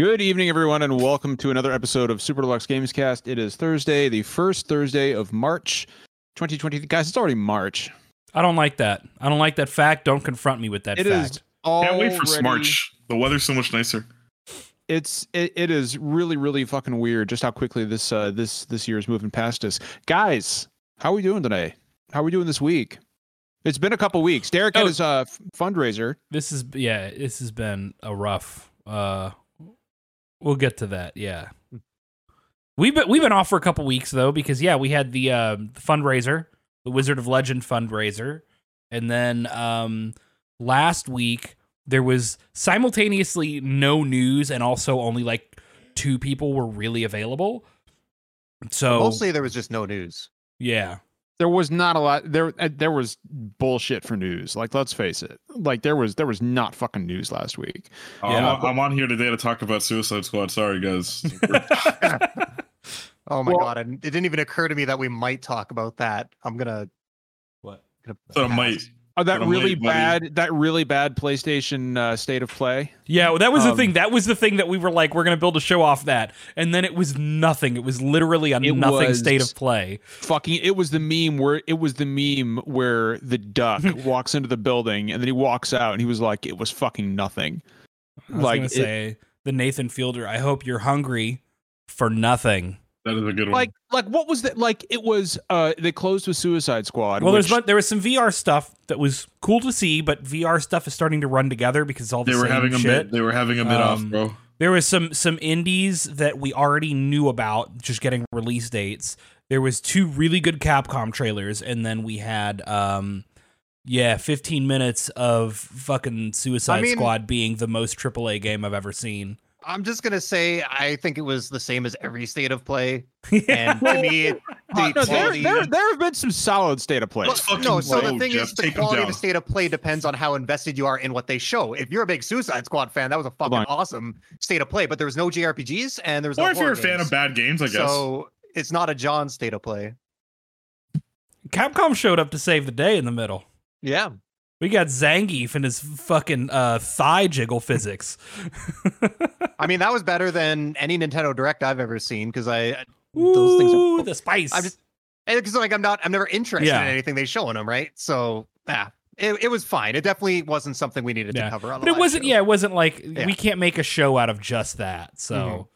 Good evening, everyone, and welcome to another episode of Super Deluxe Gamescast. It is Thursday, the first Thursday of March 2020. Guys, it's already March. I don't like that. I don't like that fact. Don't confront me with that It is fact. already, Can't wait for March. The weather's so much nicer. It's it, it is really really fucking weird just how quickly this uh this this year is moving past us. Guys, how are we doing today? How are we doing this week? It's been a couple weeks. Derek had Oh. his uh f- fundraiser. This is yeah. This has been a rough. Uh, we'll get to that. Yeah, we've been we've been off for a couple weeks though because yeah we had the uh, the fundraiser, the Wizard of Legend fundraiser, and then um last week there was simultaneously no news and also only like two people were really available. So Mostly there was just no news. yeah, There was not a lot there uh, there was bullshit for news. Like let's face it. Like there was there was not fucking news last week. Uh, Yeah, I'm, on- but- I'm on here today to talk about Suicide Squad. Sorry, guys. Oh my Well- god! And it didn't even occur to me that we might talk about that. I'm gonna. What? gonna So it might. Oh, that really late, bad that really bad PlayStation uh, state of play. Yeah, well, that was the Um, thing. That was the thing that we were like, we're going to build a show off that. And then it was nothing. It was literally a nothing state of play. fucking it was the meme where it was the meme where the duck walks into the building and then he walks out and he was like it was fucking nothing I was Like, gonna say, the Nathan Fielder, I hope you're hungry for nothing. That is a good one. like like what was that like it was uh they closed with suicide squad Well, which, there's there was some VR stuff that was cool to see, but VR stuff is starting to run together because all the they were same having a bit. They were having a mid off, Um, bro. There was some some indies that we already knew about, just getting release dates. There was two really good Capcom trailers, and then we had um yeah, 15 minutes of fucking Suicide I mean- Squad being the most AAA game I've ever seen. I'm just gonna say I think it was the same as every state of play, and to me, it- Uh, the no, there, quality. there, there have been some solid state of play Well, no, so go, the thing Jeff. is, the quality of the state of play depends on how invested you are in what they show. If you're a big Suicide Squad fan, that was a fucking awesome state of play. But there was no JRPGs and there was Or no if you're horror a fan of bad games, I guess. So it's not a John state of play. Capcom showed up to save the day in the middle. Yeah. We got Zangief and his fucking uh, thigh jiggle physics. I mean, that was better than any Nintendo Direct I've ever seen because I those things are the spice. I'm just because like I'm not I'm never interested Yeah. in anything they show in them, right? So yeah, it, it was fine. It definitely wasn't something we needed Yeah. to cover. On but it wasn't show. yeah it wasn't like Yeah. we can't make a show out of just that so Mhm.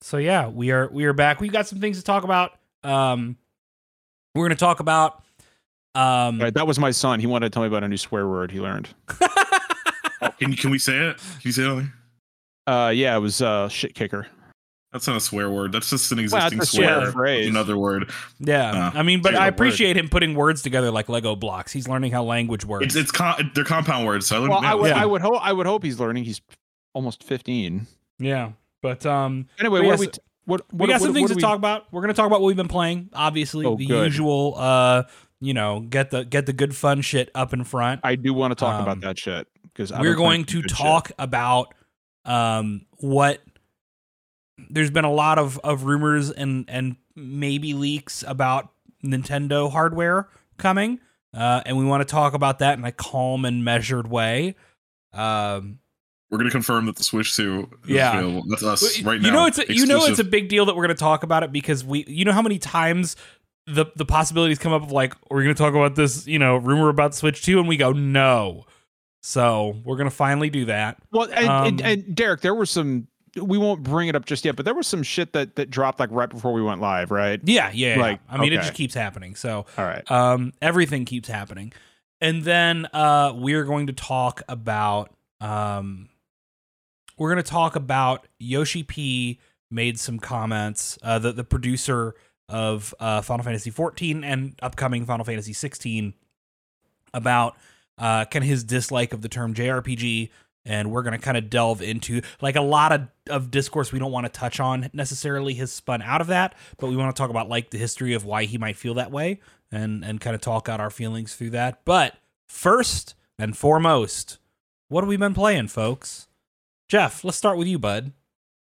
so yeah we are we are back we've got some things to talk about um we're gonna talk about um right, that was my son he wanted to tell me about a new swear word he learned can can we say it? Can you say it? on there? uh yeah it was uh shit kicker That's not a swear word. That's just an existing that's a swear swear. phrase. Another word. yeah Uh, i mean but i the word. appreciate him putting words together like lego blocks he's learning how language works It's it's con- they're compound words. So I well i would Yeah. i would hope i would hope he's learning he's almost 15 yeah but um anyway But what yes, do we t- what, we got what- some what things do to we- talk about we're gonna talk about what we've been playing obviously Oh, the good. usual uh you know get the get the good fun shit up in front i do want to talk Um, about that shit because we're going to talk about um what there's been a lot of of rumors and and maybe leaks about Nintendo hardware coming uh and we want to talk about that in a calm and measured way um We're gonna confirm that the Switch 2 is Yeah. available. That's us right now. you know it's a, you know it's a big deal that we're going to talk about it because we you know how many times the the possibilities come up of like we're going to talk about this you know rumor about Switch 2 and we go no so we're going to finally do that Well, and, and, Um, and Derek, there was some. We won't bring it up just yet, but there was some shit that that dropped like right before we went live, right? Yeah, yeah. yeah. Like, I mean, it just keeps happening. So, All right. um, everything keeps happening, and then uh, we're going to talk about um, we're going to talk about Yoshi P made some comments. Uh, the the producer of uh, Final Fantasy 14 and upcoming Final Fantasy 16 about uh, kind of his dislike of the term JRPG. And we're going to kind of delve into like a lot of, of discourse we don't want to touch on necessarily has spun out of that, but we want to talk about like the history of why he might feel that way and and kind of talk out our feelings through that. But first and foremost, what have we been playing, folks? Jeff, let's start with you, bud.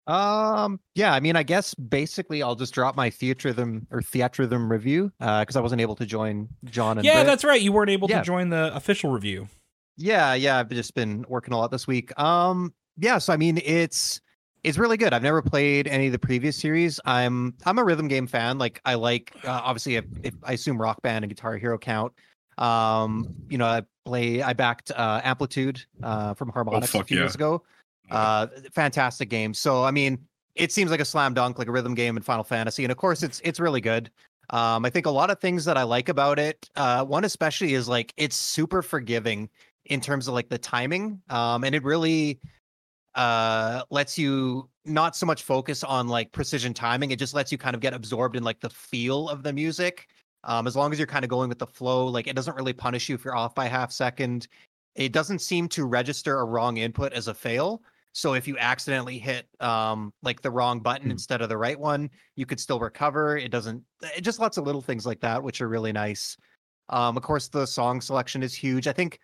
Um, yeah, I mean, I guess basically I'll just drop my Theatrhythm or Theatrhythm review uh because I wasn't able to join John and yeah, Britt. that's right. You weren't able Yeah. to join the official review. Yeah, yeah, I've just been working a lot this week. Um, yeah, so I mean, it's it's really good. I've never played any of the previous series. I'm I'm a rhythm game fan. Like I like uh, obviously if, if I assume Rock Band and Guitar Hero count. Um, you know, I play I backed uh, Amplitude uh, from Harmonix a fuck few years ago. Uh, fantastic game. So I mean, it seems like a slam dunk, like a rhythm game in Final Fantasy, and of course it's it's really good. Um, I think a lot of things that I like about it, uh, one especially is like it's super forgiving in terms of like the timing, um, and it really uh lets you not so much focus on like precision timing it just lets you kind of get absorbed in like the feel of the music. Um as long as you're kind of going with the flow like it doesn't really punish you if you're off by half second. It doesn't seem to register a wrong input as a fail so if you accidentally hit um like the wrong button Hmm. instead of the right one you could still recover it doesn't it just lots of little things like that which are really nice um of course the song selection is huge i think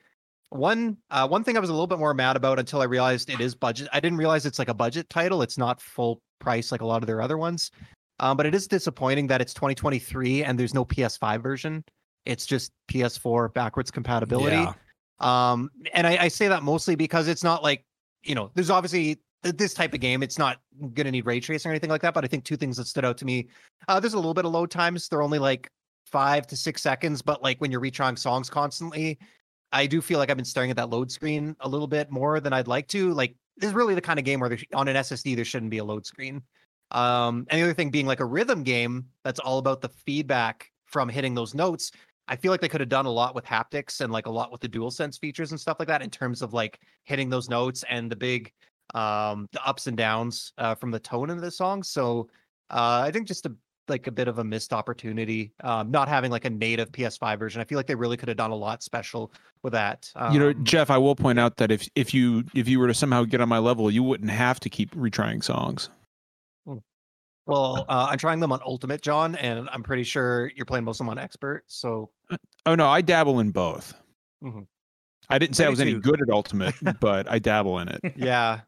one uh, one thing I was a little bit more mad about until I realized it is budget. I didn't realize it's like a budget title. It's not full price like a lot of their other ones. Um, but it is disappointing that it's 2023 and there's no PS5 version. It's just PS4 backwards compatibility. Yeah. Um, and I, I say that mostly because it's not like you know, there's obviously this type of game. It's not going to need ray tracing or anything like that. But I think two things that stood out to me. Uh, there's a little bit of load times. They're only like five to six seconds, but like when you're retrying songs constantly, I do feel like I've been staring at that load screen a little bit more than I'd like to. Like this is really the kind of game where on an SSD there shouldn't be a load screen. Um, and the other thing being like a rhythm game that's all about the feedback from hitting those notes. I feel like they could have done a lot with haptics and like a lot with the dual sense features and stuff like that in terms of like hitting those notes and the big um the ups and downs uh, from the tone of the song. So uh I think just a like a bit of a missed opportunity um not having like a native PS5 version. I feel like they really could have done a lot special with that. you know, Um, Jeff, I will point out that if if you if you were to somehow get on my level, you wouldn't have to keep retrying songs. Well, uh, I'm trying them on Ultimate, John, and I'm pretty sure you're playing most of them on Expert. So Oh no, I dabble in both. Mhm. I didn't say I I was any good at Ultimate, but I dabble in it. yeah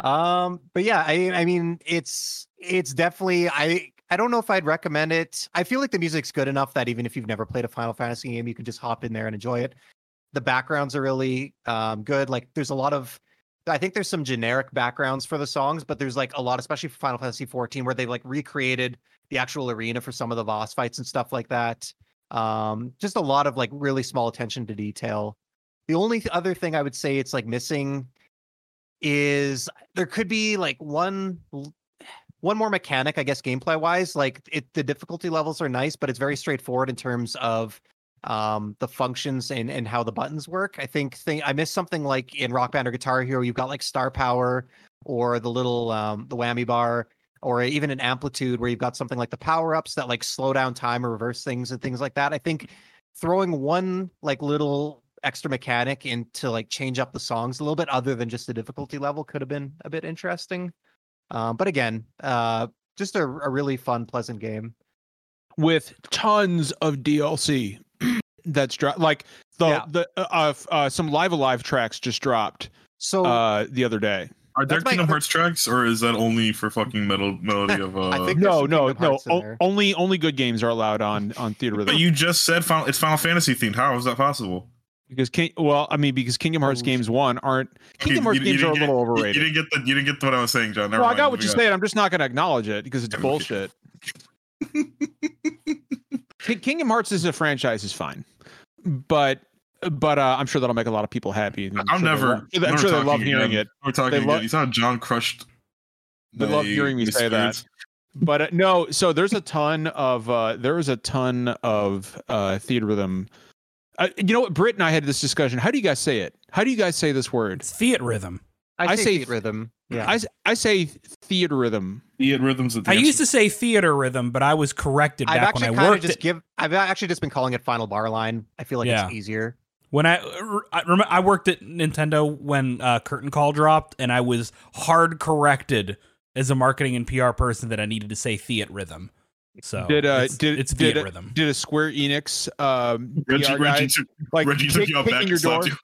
um but yeah i i mean it's it's definitely i i don't know if i'd recommend it i feel like the music's good enough that even if you've never played a final fantasy game you can just hop in there and enjoy it the backgrounds are really um good like there's a lot of i think there's some generic backgrounds for the songs but there's like a lot especially for final fantasy 14 where they've like recreated the actual arena for some of the boss fights and stuff like that. Um just a lot of like really small attention to detail. The only other thing i would say it's like missing is there could be like one one more mechanic i guess gameplay wise like it the difficulty levels are nice but it's very straightforward in terms of um the functions and and how the buttons work. I think thing i missed something like in rock band or guitar hero you've got like star power or the little um the whammy bar or even an amplitude where you've got something like the power ups that like slow down time or reverse things and things like that. I think throwing one like little extra mechanic in to like change up the songs a little bit other than just the difficulty level could have been a bit interesting. Um, but again uh just a, a really fun pleasant game. With tons of DLC that's dropped. Like the Yeah. the uh, uh, uh, some Live A Live tracks just dropped so uh the other day. Are there That's my Kingdom other- Hearts tracks, or is that only for fucking metal melody of? Uh, I think- No, no, no. O- only only good games are allowed on on Theater Rhythm But you just said final, it's Final Fantasy themed. How is that possible? because King, well, I mean because Kingdom Hearts Oh, games one aren't Kingdom Hearts you- you games are a little get- you- overrated. You didn't get the you didn't get what I was saying, John. Never well, I got what you're moving on. saying. I'm just not going to acknowledge it because it's bullshit. Kingdom Hearts as a franchise is fine, but but uh, I'm sure that'll make a lot of people happy. I'm I'm sure they never. love- I'm never sure they talking love hearing again. it. We're talking They again. lo- you saw how John crushed. They love hearing me say that. But uh, no, so there's a ton of uh, there is a ton of uh, theater rhythm. Uh, you know what? Britt and I had this discussion. How do you guys say it? How do you guys say this word? It's Fiat rhythm. i, I say, say rhythm yeah I, s- I say theater rhythm. Theater rhythms. At the I used to say theater rhythm, but I was corrected i've back when actually I kind of worked just it. give i've actually just been calling it final bar line i feel like Yeah. it's easier When I, I remember, I worked at Nintendo when uh, Curtain Call dropped, and I was hard corrected as a marketing and PR person that I needed to say theater rhythm. So Did uh it's, did it's did a, rhythm. did a Square Enix um Reggie, PR guy, took, like Reggie took you out back your door? you.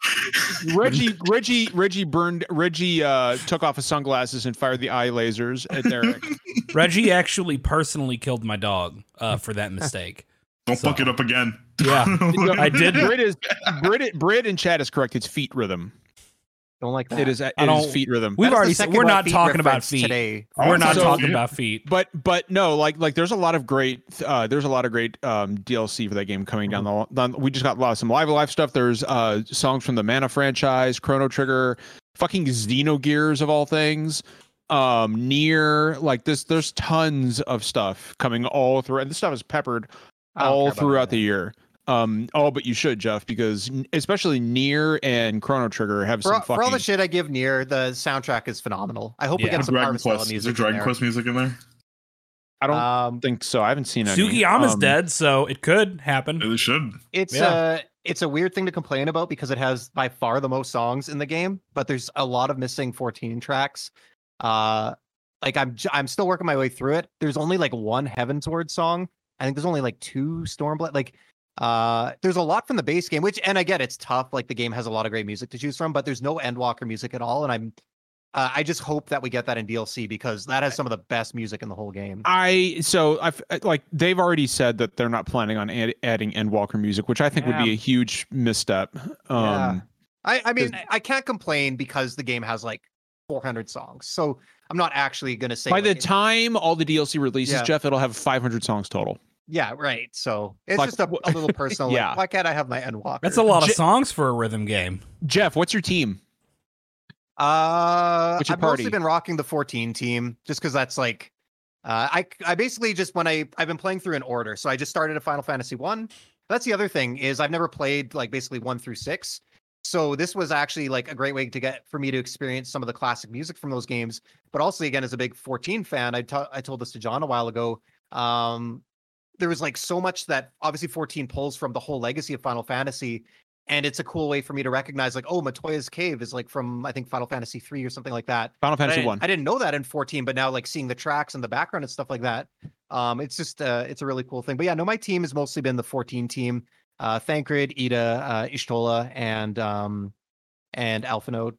Reggie Reggie Reggie burned Reggie uh took off his sunglasses and fired the eye lasers at Derek. Reggie actually personally killed my dog uh, for that mistake. Don't So- fuck it up again. Yeah, I did. Brit is Brit Brit in chat is correct. It's feet rhythm. Don't like that. It is. It I don't- feet rhythm. We've That is the already. second We're not talking about feet. today. We're not So- talking about feet. but but no, like like there's a lot of great uh there's a lot of great um DLC for that game coming down the down, we just got a lot of some live live stuff. There's uh songs from the Mana franchise, Chrono Trigger, fucking Xenogears of all things. Um NieR like this there's tons of stuff coming all through and this stuff is peppered all throughout the that. year. Um oh but you should Jeff because especially NieR and Chrono Trigger have For, some all- for all the shit I give NieR, the soundtrack is phenomenal. I hope we get some Dragon Harvest Stella Quest. Is music. there in Dragon there. Quest music in there? I don't Um, think so. I haven't seen any. Sugiyama's Um, dead, so it could happen. It should. it's Yeah. a it's a weird thing to complain about because it has by far the most songs in the game, but there's a lot of missing 14 tracks. Uh, like I'm I'm still working my way through it. There's only like one Heavensward song. I think there's only like two Stormblood. Like, uh, there's a lot from the base game, which and I get it's tough. Like the game has a lot of great music to choose from, but there's no Endwalker music at all, and I'm. Uh, I just hope that we get that in DLC because that has some of the best music in the whole game. I so I've like they've already said that they're not planning on add, adding Endwalker music, which I think would be a huge misstep. Um, Yeah. I, I mean, I can't complain because the game has like 400 songs. So I'm not actually going to say. By like, the time all the DLC releases, Yeah. Jeff, it'll have 500 songs total. Yeah, right. So it's Like, just a, a little personal. Yeah. Like, why can't I have my Endwalker? That's a lot of J- songs for a rhythm game. Jeff, what's your team? Uh, I've mostly been rocking the 14 team just because that's like, uh, I I basically just when I I've been playing through an order, so I just started a Final Fantasy one. That's the other thing is I've never played like basically one through six, so this was actually like a great way to get for me to experience some of the classic music from those games. But also again, as a big 14 fan, I to- I told this to John a while ago. Um, there was like so much that obviously 14 pulls from the whole legacy of Final Fantasy and it's a cool way for me to recognize like oh matoya's cave is like from i think final fantasy 3 or something like that. Final Fantasy One. I didn't know that in 14 but now like seeing the tracks and the background and stuff like that um it's just uh it's a really cool thing. But yeah no my team has mostly been the 14 team uh thancred ida uh Y'shtola and um and Alphinaud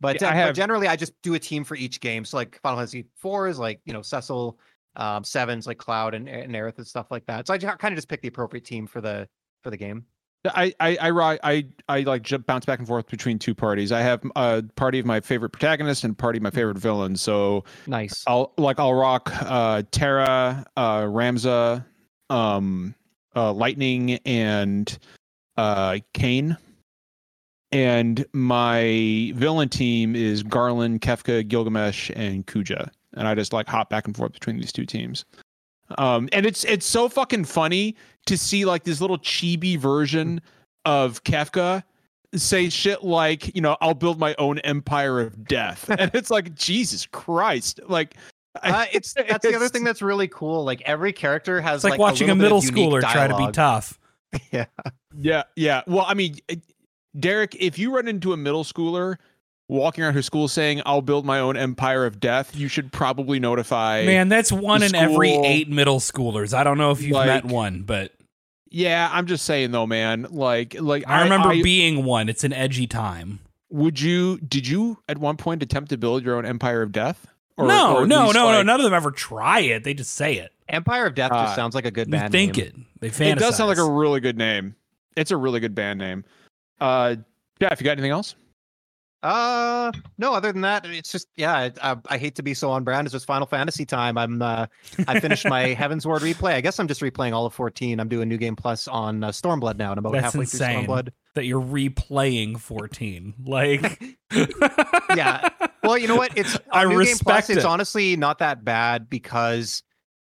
but, Yeah, uh, I but generally i just do a team for each game. So like final fantasy 4 is like you know cecil um sevens like cloud and, and aerith and stuff like that so i kind of just pick the appropriate team for the for the game I I I I I like jump bounce back and forth between two parties. I have a party of my favorite protagonist and party of my favorite villain. So nice I'll like I'll rock uh Terra, uh Ramza, um uh Lightning and uh Kain. And my villain team is Garland, Kefka, Gilgamesh, and Kuja. And I just like hop back and forth between these two teams. Um and it's it's so fucking funny to see like this little chibi version of Kefka say shit like, you know, I'll build my own empire of death. and it's like, Jesus Christ. Like Uh, it's that's the other thing that's really cool. Like every character has It's like, watching a, little middle bit of schooler try to be tough. Yeah, Yeah, yeah. Well, I mean, Derek, if you run into a middle schooler walking around her school saying, "I'll build my own empire of death," you should probably notify. Man, that's one the in every eight middle schoolers. I don't know if you've met one, but Yeah, I'm just saying though, man. Like, like I remember I, being one. It's an edgy time. would you? Did you at one point attempt to build your own empire of death? Or- no, or at no, least, no, no. None of them ever try it. They just say it. Empire of Death Uh, just sounds like a good band name. They think name. it. They fantasize. It does sound like a really good name. It's a really good band name. Uh, Jeff, if you got anything else? Uh, no. Other than that, it's just yeah. I, I, I hate to be so on brand. It's just Final Fantasy time. I'm uh, I finished my Heavensward replay. I guess I'm just replaying all of 14. I'm doing New Game Plus on uh, Stormblood now, and I'm about That's halfway insane. through Stormblood. that you're replaying 14. Like, Yeah. Well, you know what? It's I New Game Plus. respect It's honestly not that bad because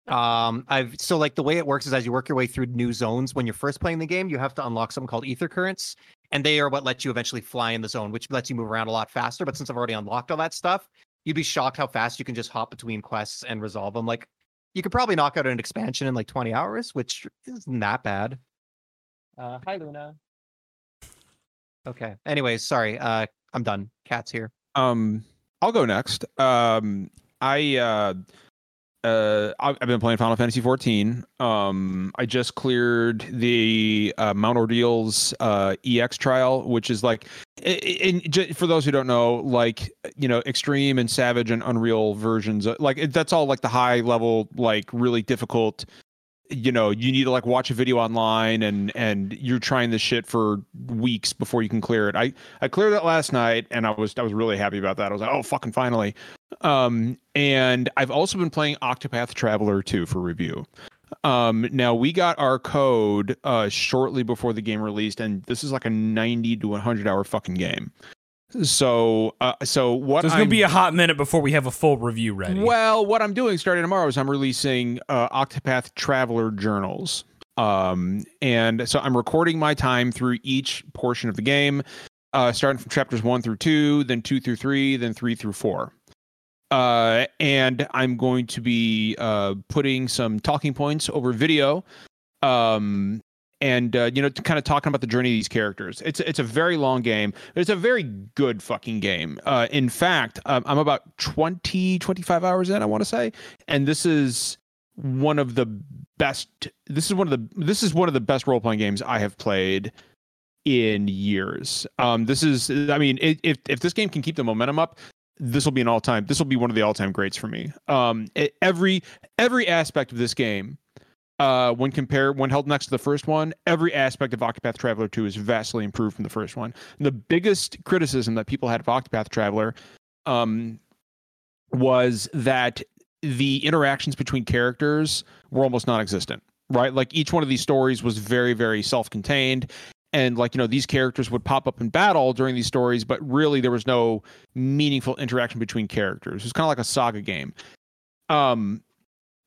um I've so like the way it works is as you work your way through new zones when you're first playing the game, you have to unlock something called aether currents, and they are what let you eventually fly in the zone, which lets you move around a lot faster. But since I've already unlocked all that stuff, you'd be shocked how fast you can just hop between quests and resolve them. Like you could probably knock out an expansion in like 20 hours, which isn't that bad. Uh, hi Luna. Okay. Anyways, sorry. Uh, I'm done. Cat's here. Um, I'll go next. Um, I uh, uh, I've been playing Final Fantasy 14. Um, I just cleared the uh, Mount Ordeal's uh, EX trial, which is like, i- i- in, for those who don't know, like you know, Extreme and Savage and Unreal versions. uh, Like it- that's all like the high level, like really difficult you know you need to like watch a video online and and you're trying this shit for weeks before you can clear it i i cleared it last night and i was i was really happy about that i was like oh fucking finally um and i've also been playing octopath traveler 2 for review um now we got our code uh shortly before the game released and this is like a 90 to 100 hour fucking game so uh so what There's gonna I'm be a hot minute before we have a full review ready. well, what I'm doing starting tomorrow is I'm releasing uh, Octopath Traveler journals. Um, and so I'm recording my time through each portion of the game, uh, starting from chapters one through two, then two through three, then three through four. Uh, and I'm going to be uh, putting some talking points over video. Um, and uh, you know, to kind of talking about the journey of these characters. It's it's a very long game. It's a very good fucking game. Uh, in fact, um, I'm about 20, 25 hours in. I want to say, and this is one of the best. This is one of the this is one of the best role playing games I have played in years. Um, this is, I mean, if if this game can keep the momentum up, this will be an all time. This will be one of the all time greats for me. Um, every every aspect of this game uh, when compared when held next to the first one, every aspect of Octopath Traveler 2 is vastly improved from the first one. And the biggest criticism that people had of Octopath Traveler um, was that the interactions between characters were almost non-existent, right? Like each one of these stories was very, very self-contained. And like, you know, these characters would pop up in battle during these stories, but really there was no meaningful interaction between characters. it's kind of like a saga game. Um,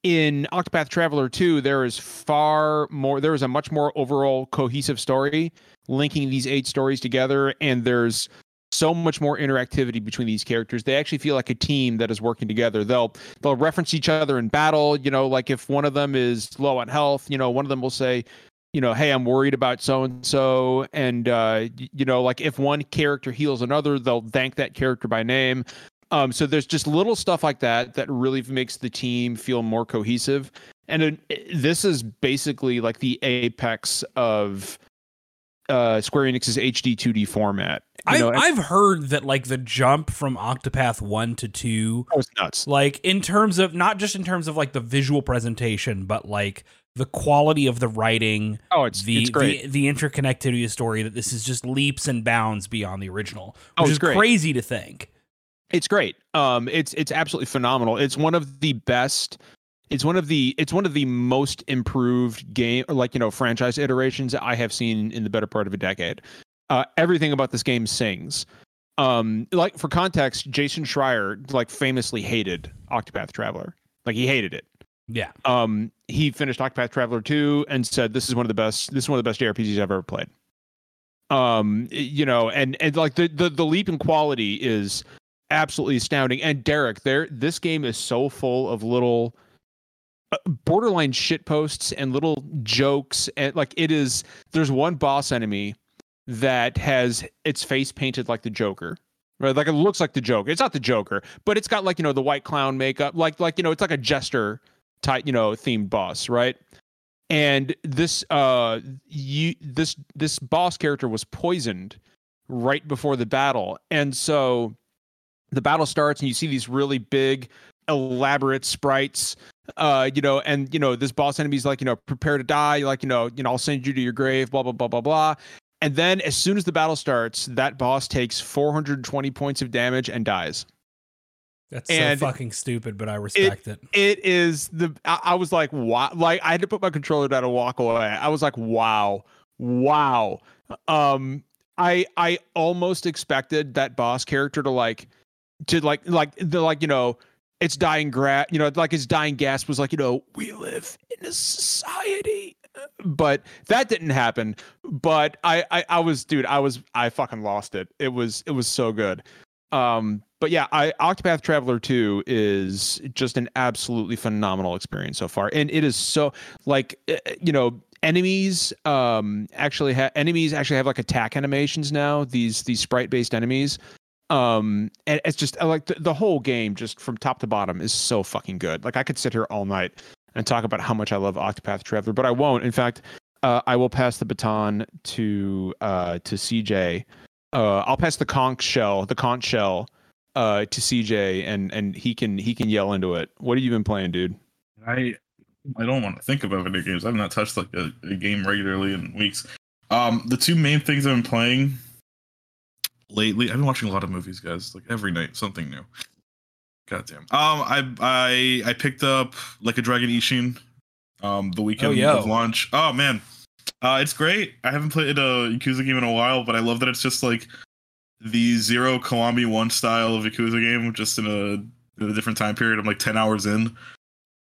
in Octopath Traveler 2, there is far more, there is a much more overall cohesive story linking these eight stories together. And there's so much more interactivity between these characters. They actually feel like a team that is working together. They'll they'll reference each other in battle. You know, like if one of them is low on health, you know, one of them will say, you know, hey, I'm worried about so and so, and uh, you know, like if one character heals another, they'll thank that character by name. Um, so there's just little stuff like that that really makes the team feel more cohesive. And it, this is basically like the apex of uh, Square Enix's HD 2D format. You I've, know, and- I've heard that like the jump from Octopath 1 to 2 was nuts. like in terms of not just in terms of like the visual presentation but like the quality of the writing Oh, it's the, it's great. the the interconnectivity of the story that this is just leaps and bounds beyond the original which Oh, is great. crazy to think It's great. Um, it's it's absolutely phenomenal. It's one of the best. It's one of the it's one of the most improved game like you know franchise iterations I have seen in the better part of a decade. Uh, everything about this game sings. Um, like for context, Jason Schreier like famously hated Octopath Traveler. Like he hated it. Yeah Um, he finished Octopath Traveler 2 and said this is one of the best this is one of the best JRPGs I've ever played. Um, you know, and and like the the, the leap in quality is absolutely astounding. And Derek, there this game is so full of little uh, borderline shit posts and little jokes and like it is there's one boss enemy that has its face painted like the Joker. Right, like it looks like the Joker. It's not the Joker, but it's got like you know the white clown makeup, like like you know it's like a jester type you know themed boss, right? And this uh you this this boss character was poisoned right before the battle, and so the battle starts and you see these really big elaborate sprites uh you know and you know this boss enemy's like you know prepare to die like you know you know i'll send you to your grave blah blah blah blah blah. And then as soon as the battle starts that boss takes 420 points of damage and dies that's And so fucking stupid but i respect it, it is the I, I was like wow like i had to put my controller down and walk away. I was like wow wow. Um i i almost expected that boss character to like to like like the like you know its dying gra you know like his dying gasp was like you know we live in a society. But that didn't happen. But I, I i was dude i was i fucking lost it. It was it was so good. Um but yeah i octopath traveler 2 is just an absolutely phenomenal experience so far. And it is so like eh, eh, you know enemies um actually have enemies actually have like attack animations now these these sprite based enemies. Um and it's just like the, the whole game just from top to bottom is so fucking good. Like i could sit here all night and talk about how much i love octopath traveler but i won't. In fact uh, i will pass the baton to uh to cj uh i'll pass the conch shell the conch shell uh to cj and and he can he can yell into it what have you been playing dude I I don't want to think about video games. I've not touched like a, a game regularly in weeks. Um, the two main things I've been playing lately, I've been watching a lot of movies, guys. Like every night, something new. Goddamn. Um, I I I picked up like a Dragon Ishin, um, the weekend yo. of launch. Oh man, uh, it's great. I haven't played a Yakuza game in a while, but I love that it's just like the Zero Kiwami One style of Yakuza game, just in a, in a different time period. I'm like ten hours in,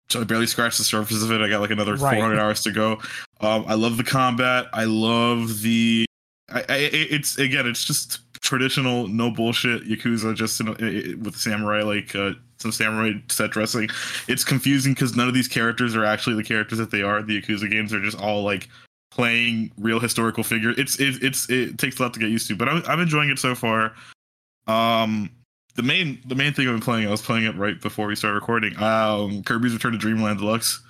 so I barely scratched the surface of it. I got like another Right. 400 hours to go. Um, I love the combat. I love the. I, I, it's again, it's just traditional, no bullshit Yakuza, just in, a- with samurai like uh, some samurai set dressing. It's confusing because none of these characters are actually the characters that they are. The Yakuza games are just all like playing real historical figures. It's it, it's it takes a lot to get used to, but I'm I'm enjoying it so far. Um, the main the main thing I've been playing, I was playing it right before we started recording. Um, Kirby's Return to Dreamland Deluxe.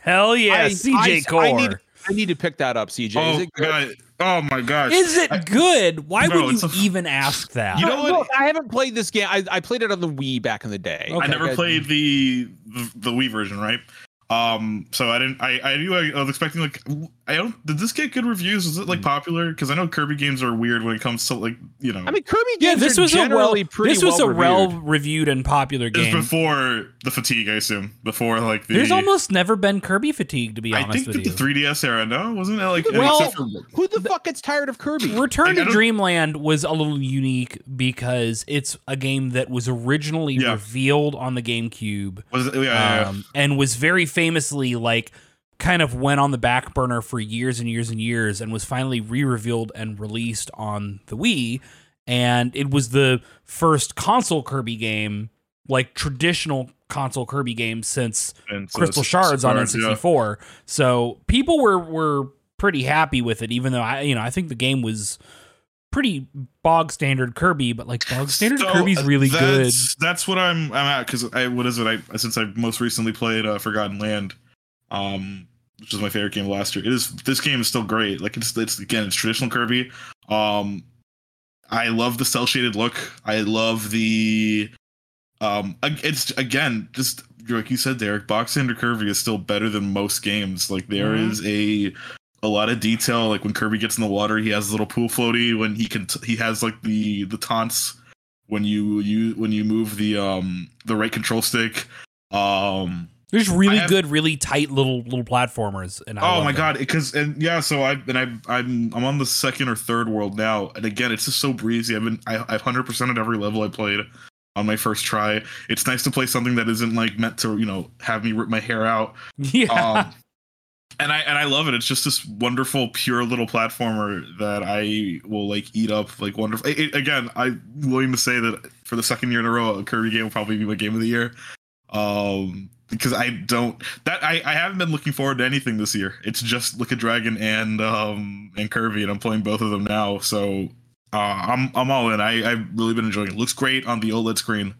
Hell yeah, I- CJ I- Core. I need- I need to pick that up, CJ. oh Is it good? god! Oh my gosh! Is it I- good? Why Bro, would you a- even ask that? You know what? look, I haven't played this game. I, I played it on the Wii back in the day. Okay. I never played the, the the Wii version, right? Um, so I didn't. I I knew I, I was expecting like I don't. Did this get good reviews? Was it like popular? Because I know Kirby games are weird when it comes to like you know. I mean, Kirby yeah, games this are was a well, generally pretty this was well a well reviewed. reviewed and popular it was game. before the fatigue, I assume. Before like the. There's almost never been Kirby fatigue, to be I honest think with that you. the 3DS era, no, wasn't that like Well, except for Who the fuck gets tired of Kirby? Return Like, to Dreamland was a little unique because it's a game that was originally Yeah. revealed on the GameCube was it, yeah, yeah, yeah. um, and was very famously like kind of went on the back burner for years and years and years and was finally re-revealed and released on the Wii. And it was the first console Kirby game like traditional console Kirby game since And Crystal Shards on N64 so people were were pretty happy with it even though I you know I think the game was pretty bog standard Kirby but like bog standard So, Kirby's uh, really good. that's, That's what I'm I'm at because I what is it? I since I most recently played uh, Forgotten Land, um, which was my favorite game last year. It is this game is still great. Like it's it's again it's traditional Kirby. Um, I love the cell shaded look. I love the um. It's again just like you said, Derek. Box Under Kirby is still better than most games. Like there Mhm. is a a lot of detail. Like when Kirby gets in the water, he has a little pool floaty. When he can, t- he has like the the taunts when you you when you move the um the right control stick. Um. There's really have- good, really tight little little platformers, and I oh my them. god! Because and yeah, so I and I I'm I'm on the second or third world now, and again, it's just so breezy. I've been I, I've hundred percent at every level I played on my first try. It's nice to play something that isn't like meant to you know have me rip my hair out. Yeah, um, and I and I love it. It's just this wonderful, pure little platformer that I will like eat up. Like wonderful. It, it- again, I'm willing to say that for the second year in a row, a Kirby game will probably be my game of the year. Um, because I don't that I, I haven't been looking forward to anything this year. It's just Like a Dragon and um and Kirby, and I'm playing both of them now. So uh, I'm I'm all in. I I've really been enjoying it. Looks great on the OLED screen.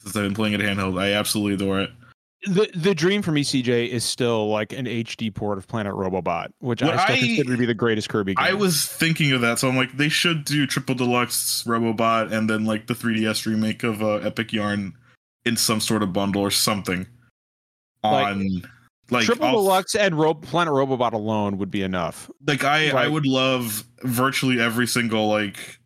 Since I've been playing it handheld, I absolutely adore it. the the dream for me, CJ, is still like an HD port of Planet Robobot, which I still I- consider to be the greatest Kirby game. I was thinking of that, so I'm like, they should do triple deluxe Robobot and then like the 3DS remake of uh, Epic Yarn in some sort of bundle or something. On like Triple I'll- Deluxe and Ro- Planet Robobot alone would be enough. like I I would love virtually every single like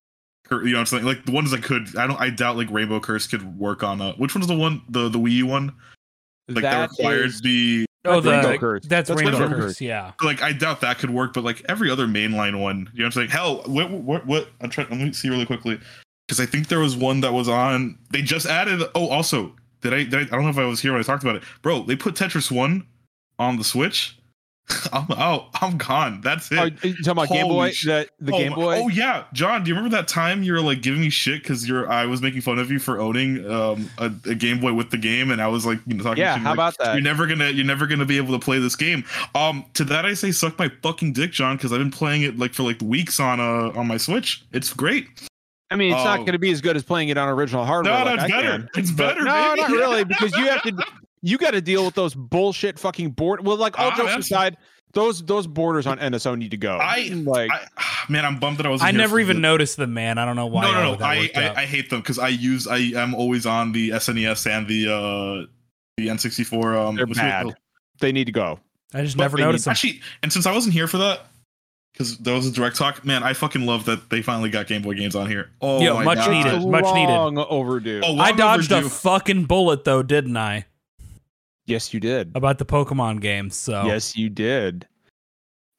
cur- you know what I'm saying like the ones that could I don't I doubt like Rainbow Curse could work on uh which one's the one the the Wii U one like that, That required is- the oh, that's the Rainbow Curse. that's, That's Rainbow Rainbow Curse. Curse. Yeah, like I doubt that could work, but like every other mainline one, you know what I'm saying? Hell, what what what I'm trying let me see really quickly. Because I think there was one that was on they just added oh also did I, did I I don't know if I was here when I talked about it. Bro, they put Tetris one on the Switch. I'm out. I'm gone. That's it. Oh, you talking about Game Boy? sh- The the oh, Game Boy. Oh yeah, John. Do you remember that time you were like giving me shit because you're I was making fun of you for owning um a, a Game Boy with the game, and I was like you know talking. yeah, to you, how like, about that? you're never gonna you're never gonna be able to play this game. Um, to that I say suck my fucking dick, John, because I've been playing it like for like weeks on uh on my Switch. It's great. I mean, it's not Oh. going to be as good as playing it on original hardware. No, like no, I it's better. can. It's better. No, baby. not really, because you have to. You got to deal with those bullshit fucking board. Well, like all Ah, jokes aside, those those borders on NSO need to go. I- like. I, man, I'm bummed that I was. I never even noticed them, man. I don't know why. no, no, no. I, I. I hate them because I use I am always on the SNES and the uh the N64. Um, They're what's it- bad. They need to go. I just But never noticed need- them. Actually, and since I wasn't here for that, because there was a direct talk, man, I fucking love that they finally got Game Boy games on here. Oh Yo, my much god. needed. Much needed. Long overdue. Oh, I dodged overdue. a fucking bullet though, didn't I? Yes, you did. About the Pokemon games. So Yes, you did.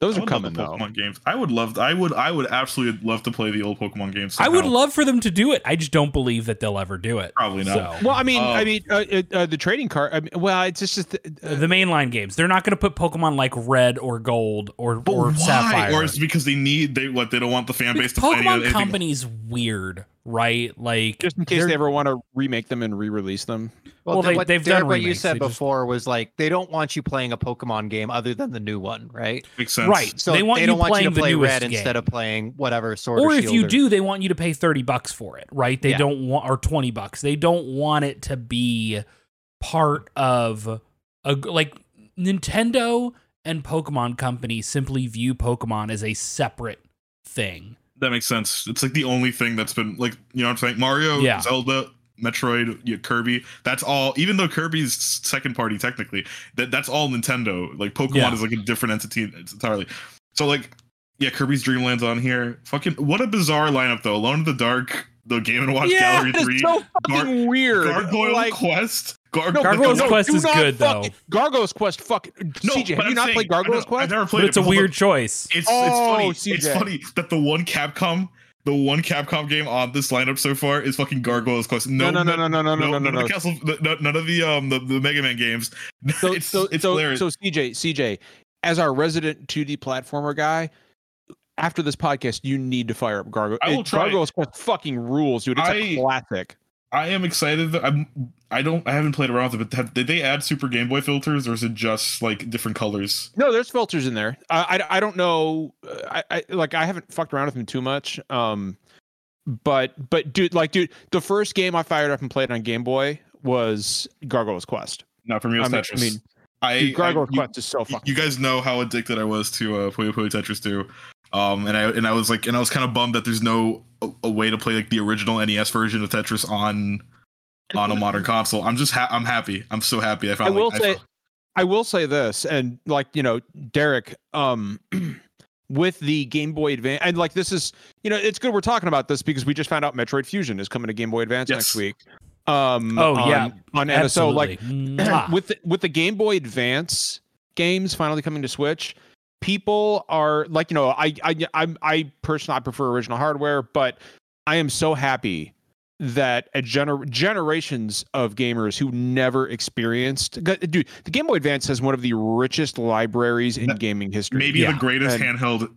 Those I are coming the though. Pokemon games. I would love. I would. I would absolutely love to play the old Pokemon games. I would love for them to do it. I just don't believe that they'll ever do it. Probably not. So, Well, I mean, Uh, I mean, uh, uh, the trading card. I mean, well, it's just, just uh, the mainline games, they're not going to put Pokemon like Red or Gold or or why? Sapphire. Or is it because they need they what they don't want the fan base Because to play any- Pokemon anything- Company's weird, right? Like just in case they're- ever want to remake them and re-release them. Well, Well, they- what, they've done what you said they just- before was like they don't want you playing a Pokemon game other than the new one, right? makes sense. Right. So They want they you don't want you playing to the play newest red game. instead of playing whatever sort. or or if you or- do, they want you to pay 30 bucks for it, right? They Yeah. don't want or 20 bucks. They don't want it to be part of a like Nintendo and Pokemon Company simply view Pokemon as a separate thing. That makes sense. It's like the only thing that's been like you know what I'm saying. Mario, Yeah. Zelda, Metroid, yeah, Kirby. That's all. Even though Kirby's second party technically, that that's all Nintendo. Like Pokemon Yeah. is like a different entity entirely. So like, yeah, Kirby's Dreamland's on here. Fucking what a bizarre lineup though. Alone in the Dark, the Game and Watch Gallery Three, so fucking weird. Gargoyle Like, Quest. Gar- no, Gargoyle's no, Quest is good, fuck though. it. Gargoyle's Quest, fuck. No, CJ, have you I'm not saying- played Gargoyle's know- I've never played But it. it's a hold on. weird choice. It's Oh, it's funny. It's funny that the one Capcom, the one Capcom game on this lineup so far is fucking Gargoyle's Quest. No, No, no, no, no, no, no, no, no, none no. of the Castle, no, none of the um the, the Mega Man games. So, it's so, it's so, hilarious. so CJ, CJ, as our resident 2D platformer guy, after this podcast, you need to fire up Gargoyle. I will try. Gargoyle's Quest fucking rules, dude. It's I- a classic. I am excited. I'm. I don't. I haven't played around with it, but have, did they add Super Game Boy filters, or is it just like different colors? No, there's filters in there. I, I, I don't know. I, I like I haven't fucked around with them too much. Um, but but dude, like dude, the first game I fired up and played on Game Boy was Gargoyle's Quest. Not for me, I mean, Tetris. I mean, I, dude, Gargoyle's I- you, Quest is so fucking. you guys know how addicted I was to uh, Puyo Puyo Tetris 2. Um, and I and I was like, and I was kind of bummed that there's no a, a way to play like the original NES version of Tetris on on a modern console. I'm just ha- I'm happy. I'm so happy. I I will like, say, found- I will say this, and like you know, Derek, um, with the Game Boy Advance, and like this is, you know, it's good we're talking about this because we just found out Metroid Fusion is coming to Game Boy Advance Yes. next week. Um, Oh, on- yeah. on and so like with the, with the Game Boy Advance games finally coming to Switch, people are like, you know, I I I'm I personally I prefer original hardware, but I am so happy that a gener- generations of gamers who never experienced dude the game boy advance has one of the richest libraries in That- gaming history maybe Yeah. the greatest And- handheld.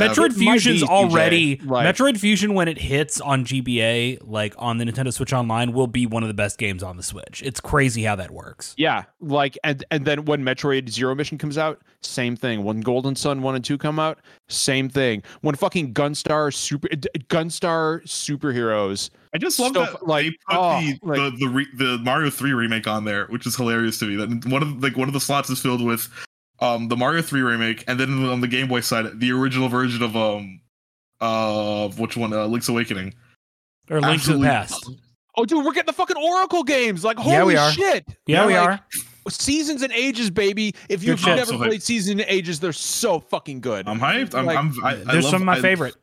Uh, metroid it might Fusion's be, already Like- Metroid Fusion when it hits on GBA, like on the Nintendo Switch Online, will be one of the best games on the Switch. It's crazy how that works. yeah like and and then when metroid zero mission comes out same thing when golden sun 1 and 2 come out same thing when fucking gunstar super gunstar superheroes I just love Stuff that like, they put oh, the, like- the the re, the Mario Three remake on there, which is hilarious to me. That one of like one of the slots is filled with um the Mario Three remake, and then on the Game Boy side, the original version of um uh which one uh, Link's Awakening. Or Link to the Past. oh dude we're getting the fucking oracle games like holy Yeah, we are. shit Yeah, Yeah, we like- are. seasons and ages baby if you've shit. never So played seasons and ages they're so fucking good I'm hyped. I'm, Like, I'm I, I There's love, some of my I- favorite.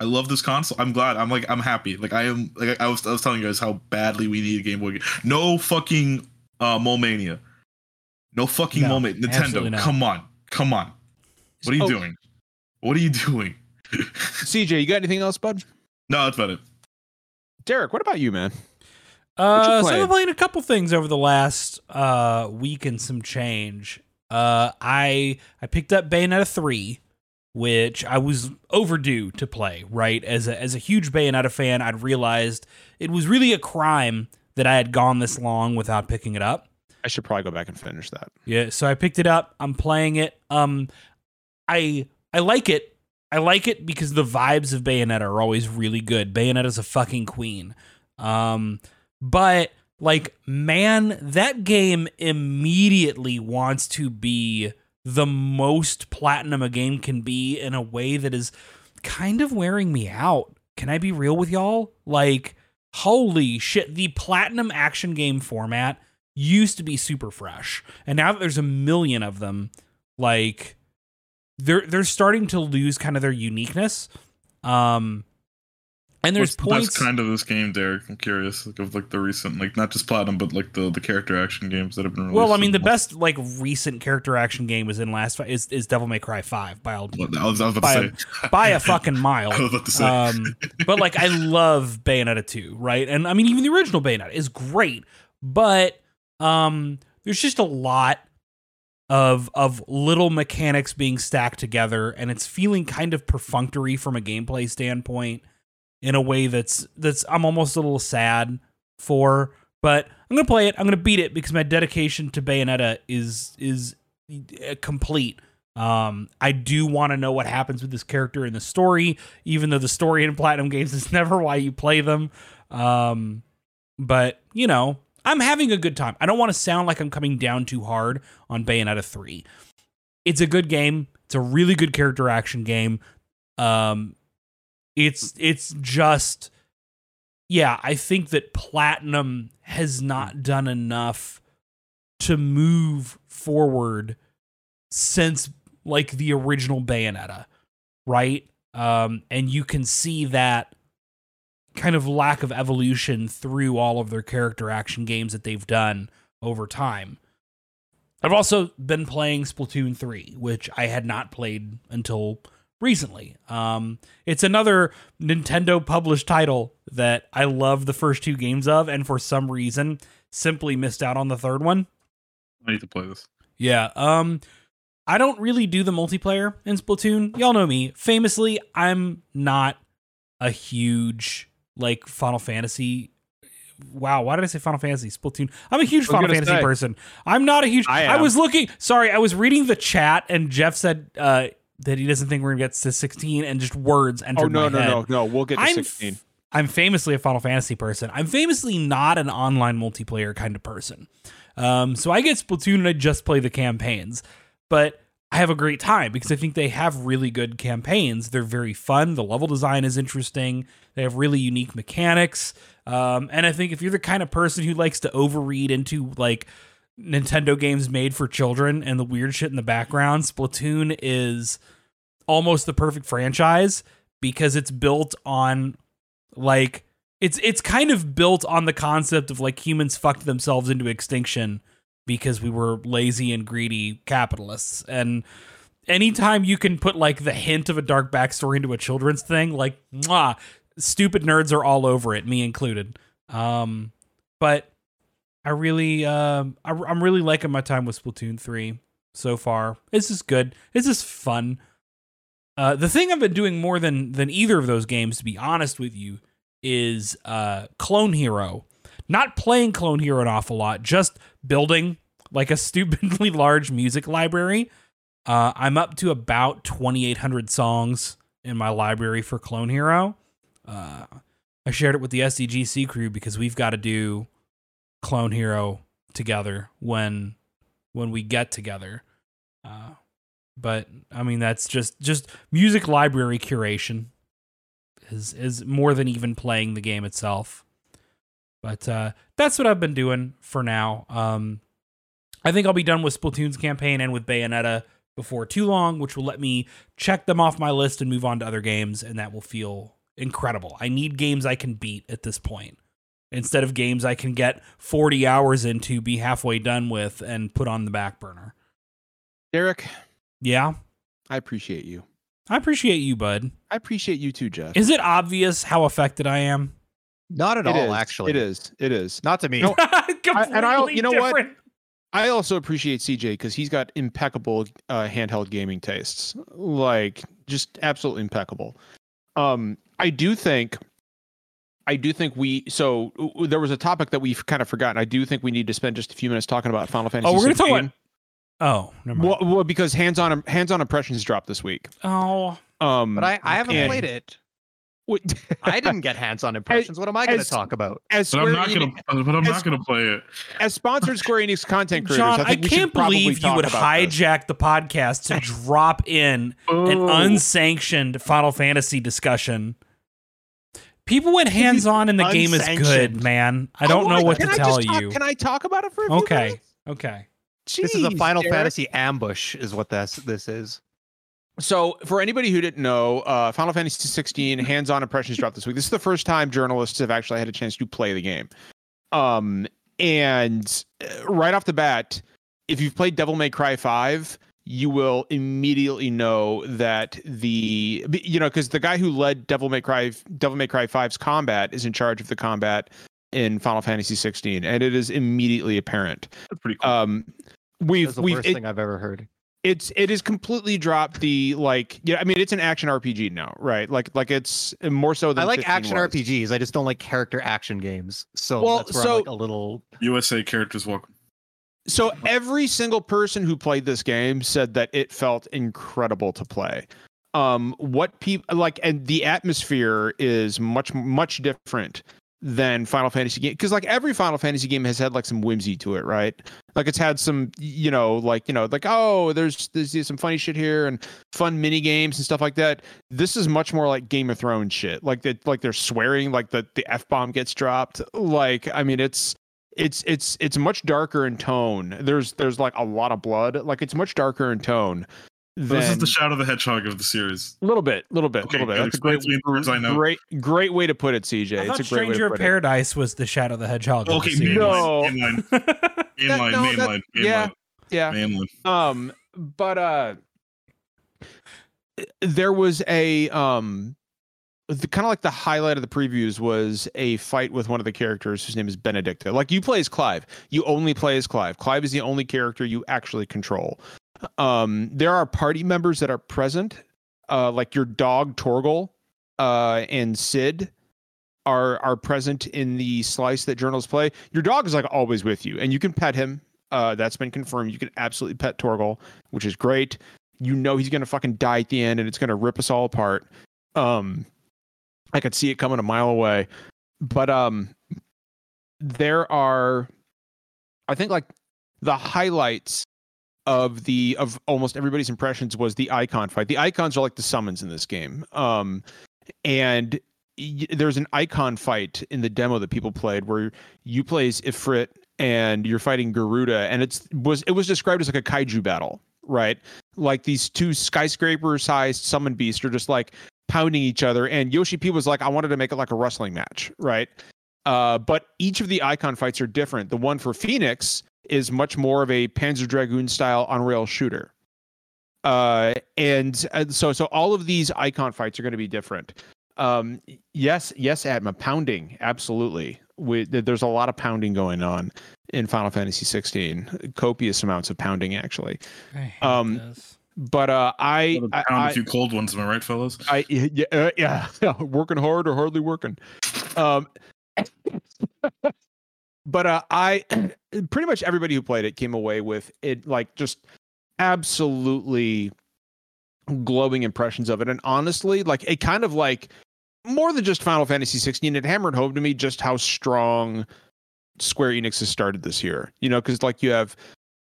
I love this console. I'm glad. I'm like I'm happy. Like I am. Like I was. I was telling you guys how badly we need a Game Boy. game. No fucking uh Mole Mania. No fucking No, Mole Mania. absolutely Nintendo. Come on. Come on. What are you Oh. doing? What are you doing? cj you got anything else bud no, that's about it. derek what about you man Uh, so I've playing? been playing a couple things over the last uh week and some change. Uh, I I picked up Bayonetta three, which I was overdue to play. Right as a as a huge Bayonetta fan, I'd realized it was really a crime that I had gone this long without picking it up. I should probably go back and finish that Yeah, so I picked it up. I'm playing it. Um, I I like it. I like it because the vibes of Bayonetta are always really good. Bayonetta's a fucking queen. Um, but like, man, that game immediately wants to be the most platinum a game can be in a way that is kind of wearing me out. Can I be real with y'all? Like, holy shit, the platinum action game format used to be super fresh. And now that there's a million of them, like they're they're starting to lose kind of their uniqueness. Um and there's the points best kind of this game, Derek? I'm curious, like of like the recent, like not just platinum, but like the the character action games that have been released. Well, I mean, the best like recent character action game was in last fi- is is Devil May Cry Five by a, I was, I was by a, by a fucking mile. I was about to say. Um, but like I love Bayonetta 2, right? And I mean even the original Bayonetta is great, but um there's just a lot of of little mechanics being stacked together and it's feeling kind of perfunctory from a gameplay standpoint in a way that's that's I'm almost a little sad for, but I'm to play it. I'm to beat it because my dedication to Bayonetta is is complete. Um, I do want to know what happens with this character in the story, even though the story in Platinum games is never why you play them. Um, but you know, I'm having a good time. I don't want to sound like I'm coming down too hard on Bayonetta 3. It's a good game. It's a really good character action game. Um, it's it's just yeah, I think that Platinum has not done enough to move forward since like the original Bayonetta, right? Um, and you can see that kind of lack of evolution through all of their character action games that they've done over time. I've also been playing Splatoon 3, which I had not played until recently. Um, it's another Nintendo published title that I love the first two games of, and for some reason simply missed out on the third one. I need to play this. Yeah. Um I don't really do the multiplayer in Splatoon. Y'all know me. Famously, I'm not a huge like Final Fantasy Wow, why did I say Final Fantasy? Splatoon. I'm a huge Final Fantasy say. person. I'm not a huge I I was looking sorry, I was reading the chat and Jeff said uh that he doesn't think we're gonna get to 16 and just words entered Oh no no head. no no! We'll get to I'm sixteen. f- I'm famously a Final Fantasy person. I'm famously not an online multiplayer kind of person. Um, so I get Splatoon and I just play the campaigns, but I have a great time because I think they have really good campaigns. They're very fun. The level design is interesting. They have really unique mechanics. Um, and I think if you're the kind of person who likes to overread into like Nintendo games made for children and the weird shit in the background, Splatoon is almost the perfect franchise because it's built on like it's it's kind of built on the concept of like humans fucked themselves into extinction because we were lazy and greedy capitalists. And anytime you can put like the hint of a dark backstory into a children's thing like mwah, stupid nerds are all over it me included. Um but i really um I, i'm really liking my time with splatoon 3 so far. This is good. This is fun. Uh, the thing I've been doing more than than either of those games, to be honest with you, is uh, Clone Hero. Not playing Clone Hero an awful lot, just building like a stupidly large music library. Uh, I'm up to about 2,800 songs in my library for Clone Hero. Uh, I shared it with the SDGC crew because we've got to do Clone Hero together when when we get together. Uh, but I mean that's just just music library curation is is more than even playing the game itself. But uh, that's what I've been doing for now. Um, I think I'll be done with Splatoon's campaign and with Bayonetta before too long, which will let me check them off my list and move on to other games, and that will feel incredible. I need games I can beat at this point instead of games I can get 40 hours into, be halfway done with, and put on the back burner. Derek, Yeah, I appreciate you. I appreciate you, bud. I appreciate you too, Jeff. Is it obvious how affected I am? Not at It all, is. actually. It is. It is. Not to me. No, and I- Completely you know what? different. I also appreciate CJ because he's got impeccable uh, handheld gaming tastes, like just absolutely impeccable. Um, I do think, I do think we. So there was a topic that we've kind of forgotten. I do think we need to spend just a few minutes talking about Final Fantasy. Oh, we're gonna talk 16. about. Oh, never mind. Well, well, because hands-on hands-on impressions dropped this week. oh, Um, But I, I haven't and- played it. What- I didn't get hands-on impressions. What am I going to talk about? as But I'm not gonna. But I'm as- not gonna play it. as sponsored Square Enix content creators. John, I, I, think we can't believe you would about this. hijack the podcast to drop in an Oh. unsanctioned Final Fantasy discussion People went hands on and the game is good, man. I don't oh know wanna- what to I tell just talk- you. Can I talk about it for a few Okay. minutes? Okay. This is a Final Derek. Fantasy ambush, is what this this is. So, for anybody who didn't know, uh, Final Fantasy 16 hands-on impressions dropped this week. This is the first time journalists have actually had a chance to play the game. Um, and uh, right off the bat, if you've played Devil May Cry 5, you will immediately know that the you know because the guy who led Devil May Cry Devil May Cry 5's combat is in charge of the combat in Final Fantasy 16, and it is immediately apparent. That's pretty cool. Um, we've That's the we've worst it- thing I've ever heard. It's it is completely dropped the like yeah i mean it's an action rpg now right like like it's more so than I like action was. RPGs. I just don't like character action games. So Well, that's where so- I'm like a little. USA characters welcome. so every single person who played this game said that it felt incredible to play um what people like and the atmosphere is much much different than final fantasy game because like every final fantasy game has had like some whimsy to it right? Like it's had some you know like you know like oh there's there's some funny shit here and fun mini games and stuff like that. This is much more like game of thrones shit. Like that like they're swearing like the the f-bomb gets dropped. Like i mean it's it's it's it's much darker in tone. There's there's like a lot of blood. Like it's much darker in tone This is the Shadow of the Hedgehog of the series. a little bit a little bit Okay, little bit that's a Explain great to me in I know. great great way to put it cj I it's thought a great way Stranger to of put it Paradise was the Shadow of the Hedgehog. of Okay, the series. No. mainline, mainline, mainline, no, that- mainline, yeah. mainline, yeah mainline. um but uh there was a um the kind of like the highlight of the previews was a fight with one of the characters whose name is benedikta. Like you play as clive. You only play as clive. Clive is the only character you actually control. Um there are party members that are present uh like your dog torgal uh and sid are are present in the slice that journals play. Your dog is like always with you and you can pet him. Uh that's been confirmed. You can absolutely pet torgal which is great. You know he's gonna fucking die at the end and it's gonna rip us all apart. Um i could see it coming a mile away. But um there are i think like the highlights of the of almost everybody's impressions was the icon fight. The icons are like the summons in this game. Um and y- there's an icon fight in the demo that people played where you play as ifrit and you're fighting garuda and it's was it was described as like a kaiju battle right? Like these two skyscraper sized summon beasts are just like pounding each other. And yoshi p was like i wanted to make it like a wrestling match right? Uh, but each of the icon fights are different. The one for phoenix is much more of a panzer dragoon style on rail shooter. Uh, and uh, so so all of these icon fights are going to be different. Um, yes yes atma pounding absolutely. We, there's a lot of pounding going on in final fantasy 16 copious amounts of pounding actually. Um, this. But uh i Gotta I, pound I, a few cold ones, am I right, fellas? I yeah, uh, yeah, yeah, working hard or hardly working. Um, but uh, I pretty much everybody who played it came away with it like just absolutely glowing impressions of it, and honestly, like it kind of like more than just Final Fantasy 16. It hammered home to me just how strong Square Enix has started this year. You know, because like you have.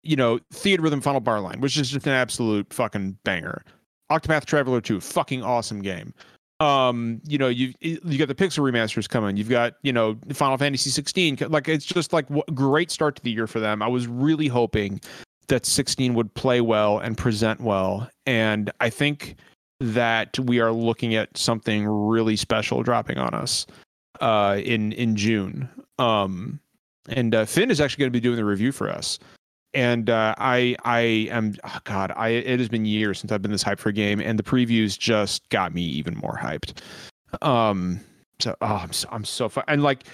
You know, Theatrhythm Final Bar Line, which is just an absolute fucking banger. Octopath Traveler 2, fucking awesome game. Um, you know, you you got the Pixel remasters coming. You've got you know Final Fantasy 16. Like it's just like great start to the year for them. I was really hoping that 16 would play well and present well, and I think that we are looking at something really special dropping on us uh, in in June. Um, and uh, Finn is actually going to be doing the review for us and uh, I I am oh God I it has been years since I've been this hyped for a game, and the previews just got me even more hyped. Um, so oh, I'm so, I'm so fu- and like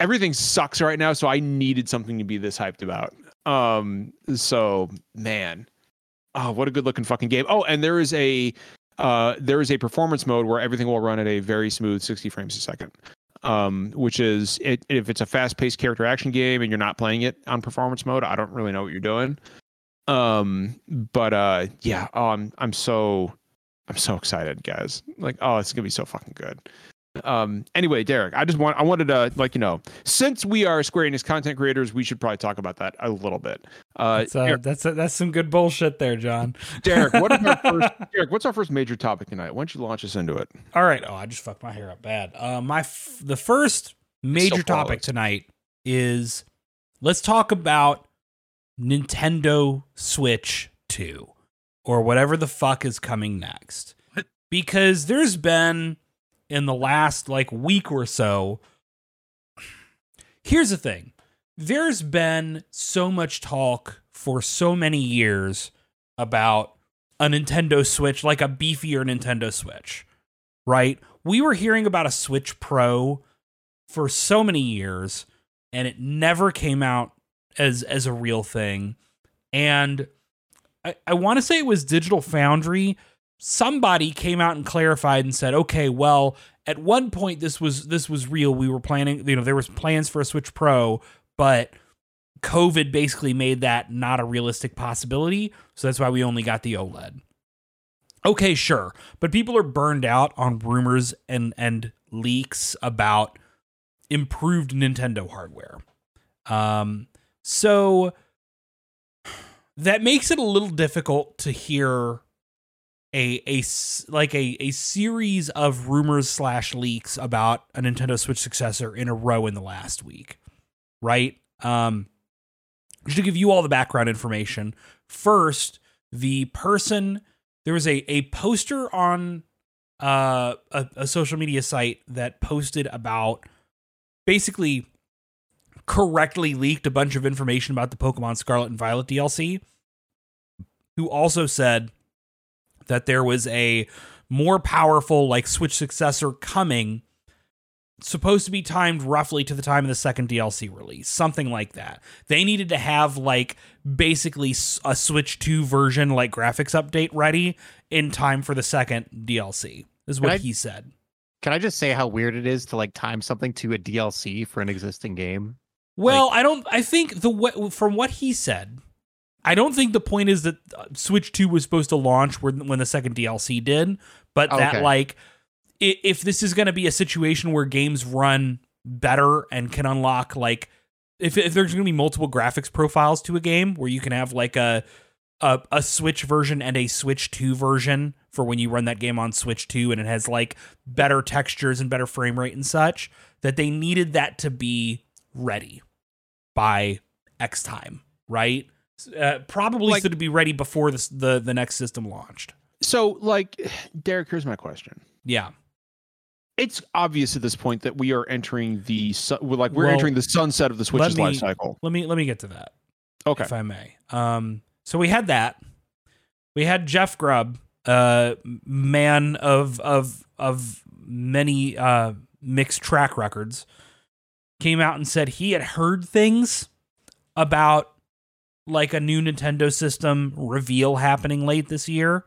everything sucks right now, so I needed something to be this hyped about. Um, so man, oh what a good looking fucking game. Oh, and there is a uh there is a performance mode where everything will run at a very smooth 60 frames a second um, which is it, if it's a fast-paced character action game and you're not playing it on performance mode, I don't really know what you're doing. Um, but uh, yeah, oh, I'm I'm so I'm so excited, guys. Like, oh, it's gonna be so fucking good. Um. Anyway, Derek, I just want I wanted to like you know since we are Square Enix content creators, we should probably talk about that a little bit. Uh, That's, uh, Derek, that's that's some good bullshit there, John. Derek, what is our first? Derek, what's our first major topic tonight? Why don't you launch us into it? All right. Oh, I just fucked my hair up bad. Uh, my f- the first major topic tonight is let's talk about Nintendo Switch 2 or whatever the fuck is coming next. Because there's been in the last like week or so Here's the thing. There's been so much talk for so many years about a Nintendo Switch, like a beefier Nintendo Switch, right? We were hearing about a Switch Pro for so many years, and it never came out as as a real thing. And I, I want to say it was Digital Foundry. Somebody came out and clarified and said, okay, well, at one point this was this was real. We were planning, you know, there was plans for a Switch Pro, but COVID basically made that not a realistic possibility. So that's why we only got the OLED. Okay, sure. But people are burned out on rumors and and leaks about improved Nintendo hardware. Um so that makes it a little difficult to hear a a like a a series of rumors slash leaks about a Nintendo Switch successor in a row in the last week, right? Um, just to give you all the background information, first, the person there was a a poster on uh, a, a social media site that posted about basically correctly leaked a bunch of information about the Pokemon Scarlet and Violet DLC, who also said that there was a more powerful like Switch successor coming supposed to be timed roughly to the time of the second DLC release, something like that. They needed to have like basically a Switch 2 version like graphics update ready in time for the second DLC. Is what I- he said. Can I just say how weird it is to like time something to a DLC for an existing game? Well, I don't. I think the wa- from what he said, I don't think the point is that uh, Switch Two was supposed to launch when when the second DLC did, but that Okay. like if this is going to be a situation where games run better and can unlock like if if there's going to be multiple graphics profiles to a game where you can have like a a, a Switch version and a Switch 2 version for when you run that game on Switch 2 and it has like better textures and better frame rate and such that they needed that to be ready by X time, right? Uh, probably Like- to be ready before this, the the next system launched. So, like, Derek, here's my question. Yeah. It's obvious at this point that we are entering the su- we're like we're Well, entering the sunset of the Switch's me- life cycle. Let me let me get to that. Okay. if I may. Um, so we had that. We had Jeff Grubb, uh, man of of of many uh, mixed track records, came out and said he had heard things about like a new Nintendo system reveal happening late this year.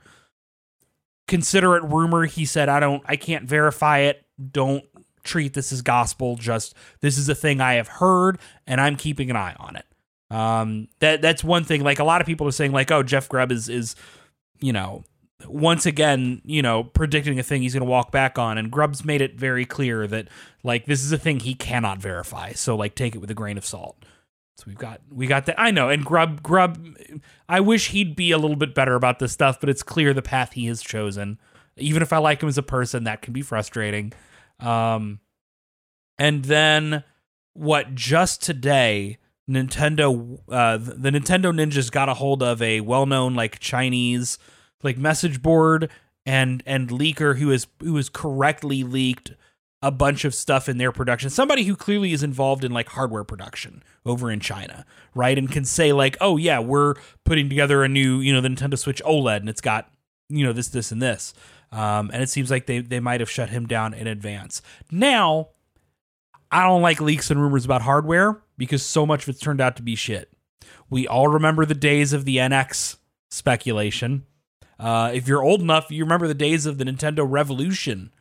Consider it rumor. He said, "I don't, I can't verify it. Don't treat this as gospel. Just this is a thing I have heard, and I'm keeping an eye on it." Um, that that's one thing. Like a lot of people are saying, like, "Oh, Jeff Grubb is is, you know, once again, you know, predicting a thing he's going to walk back on." And Grubb's made it very clear that like this is a thing he cannot verify. So like, take it with a grain of salt. So we've got we got that. I know, and Grubb Grubb. I wish he'd be a little bit better about this stuff, but it's clear the path he has chosen. Even if I like him as a person, that can be frustrating. Um, and then what? Just today, Nintendo, uh, the Nintendo ninjas got a hold of a well-known like Chinese like message board and and leaker who is who is correctly leaked a bunch of stuff in their production. Somebody who clearly is involved in like hardware production over in China, right? And can say like, "Oh yeah, we're putting together a new, you know, the Nintendo Switch OLED and it's got, you know, this this and this." Um, and it seems like they they might have shut him down in advance. Now, I don't like leaks and rumors about hardware because so much of it's turned out to be shit. We all remember the days of the NX speculation. Uh, if you're old enough, you remember the days of the Nintendo Revolution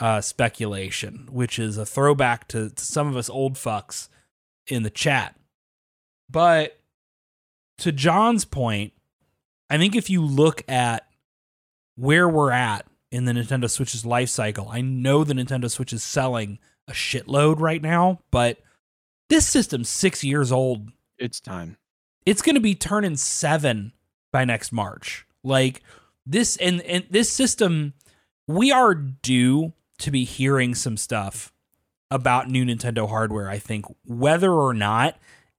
uh, speculation, which is a throwback to, to some of us old fucks in the chat. But to John's point, I think if you look at where we're at in the Nintendo Switch's life cycle. I know the Nintendo Switch is selling a shitload right now, but this system's six years old. It's time. It's going to be turning seven by next March. Like this, and, and this system, we are due to be hearing some stuff about new Nintendo hardware. I think whether or not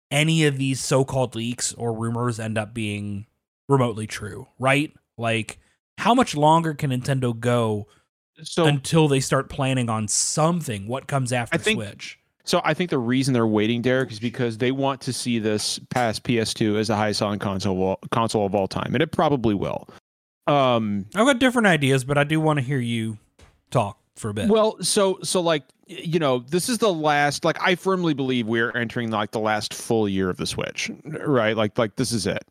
any of these so-called leaks or rumors end up being remotely true, right? Like, how much longer can Nintendo go So until they start planning on something? What comes after I think- Switch? So I think the reason they're waiting, Derek, is because they want to see this pass PS2 as the highest selling console of all, console of all time, and it probably will. Um, I've got different ideas, but I do want to hear you talk for a bit. well, so so like you know, this is the last. Like I firmly believe we're entering like the last full year of the Switch, right? Like like this is it.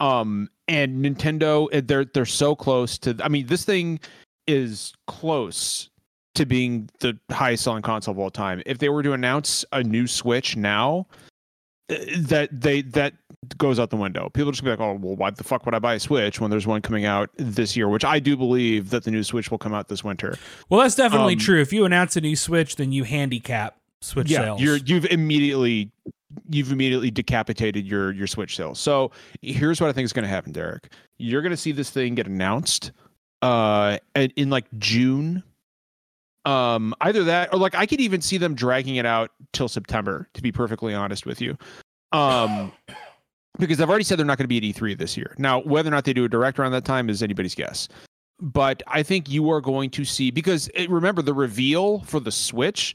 Um, and Nintendo, eh, they're they're so close to. I mean, this thing is close to being the highest selling console of all time. If they were to announce a new Switch now, uh, that they that goes out the window. People just be like, "Oh, well, why the fuck would I buy a Switch when there's one coming out this year?" Which I do believe that the new Switch will come out this winter. well, that's definitely um, true. If you announce a new Switch, then you handicap Switch yeah, sales. you're you've immediately you've immediately decapitated your your Switch sales. So here's what I think is going to happen, Derek. You're going to see this thing get announced uh in, in like June. Um, either that or like I could even see them dragging it out till September. To be perfectly honest with you, um, because I've already said they're not going to be at E3 this year. Now, whether or not they do a direct around that time is anybody's guess. But I think you are going to see because it, remember the reveal for the Switch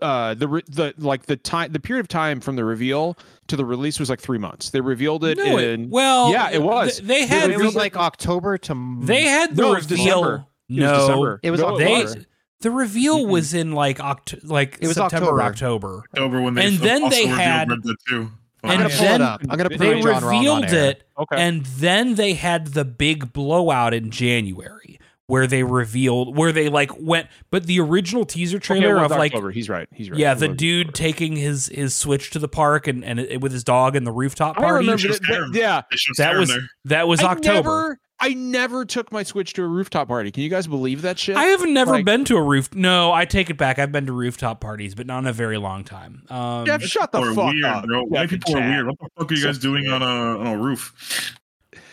uh the re- the like the time the period of time from the reveal to the release was like three months they revealed it No, it- in well, Yeah, it was. th- They They had it was like October to they had the No, it was reveal. December. It was No, December. It was No, they October. the reveal Mm-mm. was in like Oct- like It was September October. October. October when they And then they had- Red Dead 2. And I'm gonna pull then it up. I'm gonna put They John revealed it, okay and then they had the big blowout in January where they revealed where they like went. But the original teaser trailer it was of like October. he's right he's right yeah, the dude October. taking his his switch to the park and and it, with his dog and the rooftop I party. remember Just that, that- yeah That was there. that was I October. never I never took my Switch to a rooftop party can you guys believe that shit I have never Like- been to a roof. No, I take it back. I've been to rooftop parties, but not in a very long time. Um, Jeff, shut the fuck weird, up bro. White Jeff in people are weird. What the fuck are you guys doing on a on a roof?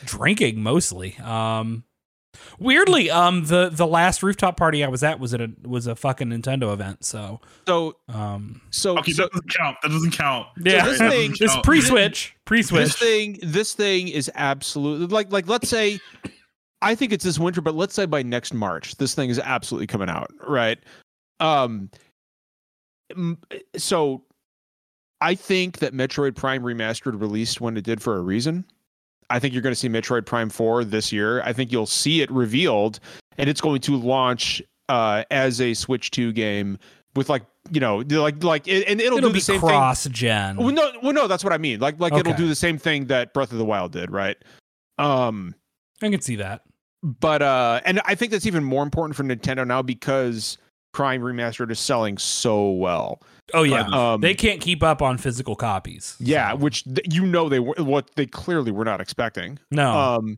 drinking mostly. Um, weirdly, um, the the last rooftop party I was at was at a was a fucking Nintendo event. So, so um, so, Okay, so that doesn't count. That doesn't count. yeah, this thing- doesn't it's pre switch, pre this switch. thing this thing is absolutely like like let's say i think it's this winter but let's say by next march this thing is absolutely coming out right um so i think that metroid prime remastered released when it did for a reason i think you're going to see metroid prime 4 this year i think you'll see it revealed and it's going to launch uh as a switch 2 game with like you know like like it, and it'll, It'll do be the same thing cross gen. well, no, well, no, that's what I mean. Like, like it'll do the same thing that Breath of the Wild did, right? Um, I can see that. but uh, and I think that's even more important for Nintendo now because Prime Remastered is selling so well. Oh yeah, Um, they can't keep up on physical copies. yeah, so. which th- you know they were what they clearly were not expecting. no, Um,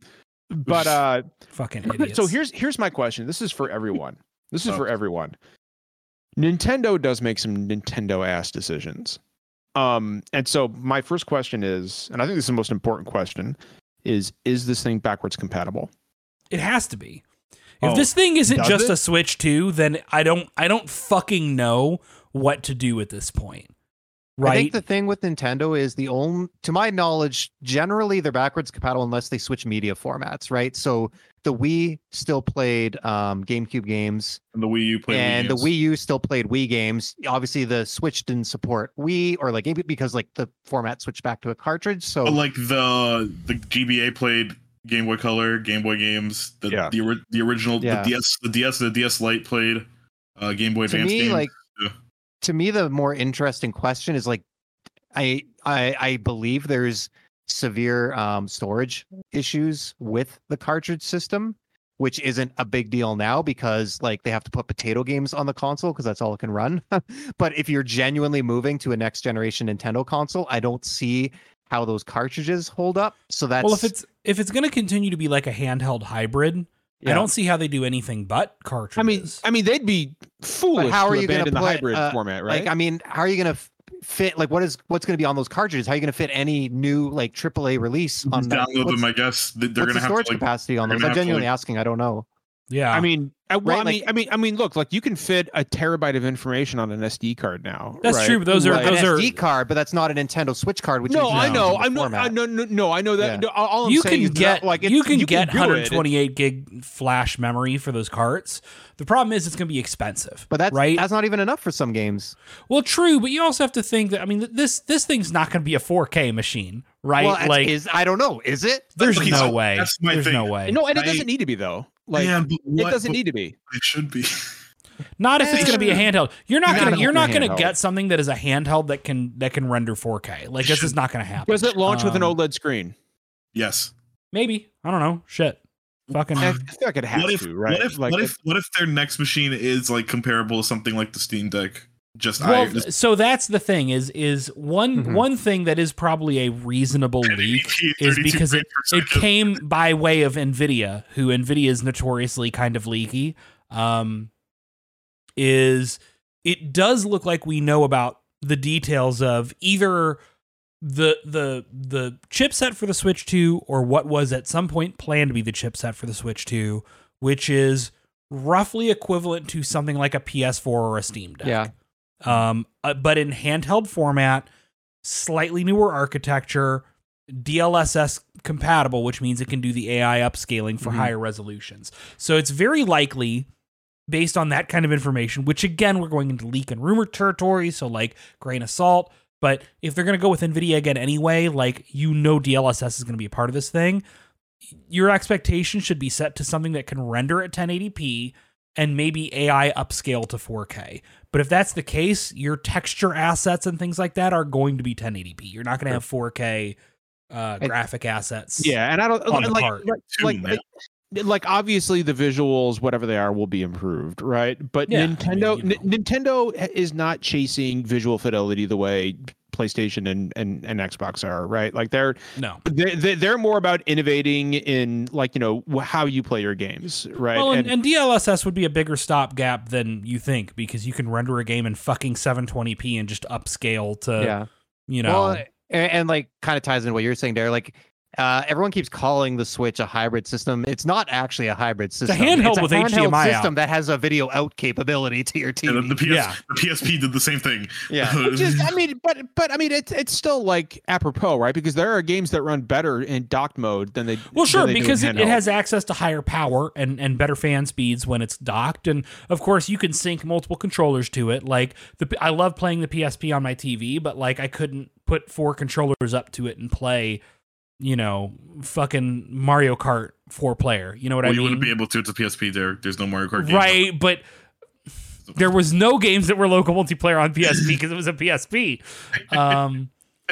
but uh, fucking idiots. so here's here's my question. This is for everyone. This is Oh. for everyone. Nintendo does make some Nintendo ass decisions. Um, and so my first question is, and I think this is the most important question, is is this thing backwards compatible? It has to be. If Oh, this thing isn't just it? a Switch 2, then I don't I don't fucking know what to do at this point. Right? I think the thing with Nintendo is the only, to my knowledge, generally they're backwards compatible unless they switch media formats, right? So the Wii still played um, GameCube games, And the Wii U played and Wii the. Wii U still played Wii games. Obviously, the Switch didn't support Wii or like GameCube because like the format switched back to a cartridge. So But like the the GBA played Game Boy Color, Game Boy games. The Yeah. the, the original Yeah. the DS the DS the DS Lite played uh, Game Boy to Advance me, games. like Yeah. To me, the more interesting question is like, I I I believe there's severe um, storage issues with the cartridge system, which isn't a big deal now because like they have to put potato games on the console because that's all it can run. but if you're genuinely moving to a next generation Nintendo console, I don't see how those cartridges hold up. So that's well, if it's if it's going to continue to be like a handheld hybrid, I don't see how they do anything but cartridges. I mean, I mean, they'd be foolish how to are you gonna abandon the hybrid uh, format, right? Like, I mean, how are you gonna f- fit? Like, what is what's gonna be on those cartridges? How are you gonna fit any new like AAA release on that? download them. I guess They- they're what's gonna the have storage to like. capacity on those? gonna I'm have to, genuinely like- asking. I don't know. Yeah. I mean, I, well, Right, I mean, like- I mean, I mean, look, like you can fit a terabyte of information on an SD card now. That's right? true, but those are Like- those An are SD card, but that's not a Nintendo Switch card. Which no, usually I know, I'm not, I format. no, no, no, I know that. Yeah. no, all, all I'm you saying can is get that, like you it's- can get do it. 128 gig flash memory for those carts. The problem is it's going to be expensive. But that's right. that's not even enough for some games. well, true, but you also have to think that I mean this this thing's not going to be a 4K machine, right? Well, like is I don't know. Is it? there's Okay, no way. that's my There's thing. no way. No, and it I- doesn't need to be though. Like Man, but it doesn't need to be. It should be. Not if it's going to be a handheld. You're not Not going to you're not going to get something that is a handheld that can that can render 4K. Like this is not going to happen. Does it launch with an Um, OLED screen? Yes. Maybe. I don't know. Shit. Fucking I feel like it has What if, to, right? what if like what if what if their next machine is like comparable to something like the Steam Deck? Just I well, just so that's the thing is is one Mhm. one thing that is probably a reasonable leak is because it, it came by way of Nvidia, who Nvidia is notoriously kind of leaky. Um, is it does look like we know about the details of either the the the chipset for the Switch 2 or what was at some point planned to be the chipset for the Switch 2, which is roughly equivalent to something like a PS4 or a Steam Deck Yeah. Um, uh, but in handheld format, slightly newer architecture, DLSS compatible, which means it can do the AI upscaling for Mhm. higher resolutions. So it's very likely, based on that kind of information, which again we're going into leak and rumor territory, so like grain of salt. But if they're going to go with NVIDIA again anyway, like you know DLSS is going to be a part of this thing, your expectation should be set to something that can render at 1080p and maybe AI upscale to 4K. But if that's the case, your texture assets and things like that are going to be 1080p. You're not going to have 4K uh, And- graphic assets. Yeah, and I don't on like, part. like, like, like like obviously the visuals whatever they are will be improved right but Yeah, I nintendo mean, you N- nintendo is not chasing visual fidelity the way playstation and, and and xbox are right like they're No. they, they- they're more about innovating in like you know how you play your games right Well, and, and DLSS would be a bigger stopgap than you think because you can render a game in fucking 720p and just upscale to, yeah. you know. Well, and, and like kind of ties into what you're saying there. Like, uh, everyone keeps calling the Switch a hybrid system. It's not actually a hybrid system. handheld it's a with handheld HDMI system out. that has a video out capability to your Yeah, the, TV. the, PS, Yeah. the PSP did the same thing. Yeah. Which is, I mean, but but I mean, it's it's still like apropos, right? Because there are games that run better in docked mode than they. Well, sure, they do in because it, it has access to higher power and, and better fan speeds when it's docked, and of course you can sync multiple controllers to it. Like the I love playing the PSP on my TV, but like I couldn't put four controllers up to it and play, you know, fucking Mario Kart four player. You know what well, I mean? you wouldn't be able to. It's a PSP. There, there's no Mario Kart games. right, but there was no games that were local multiplayer on PSP because it was a PSP. Um,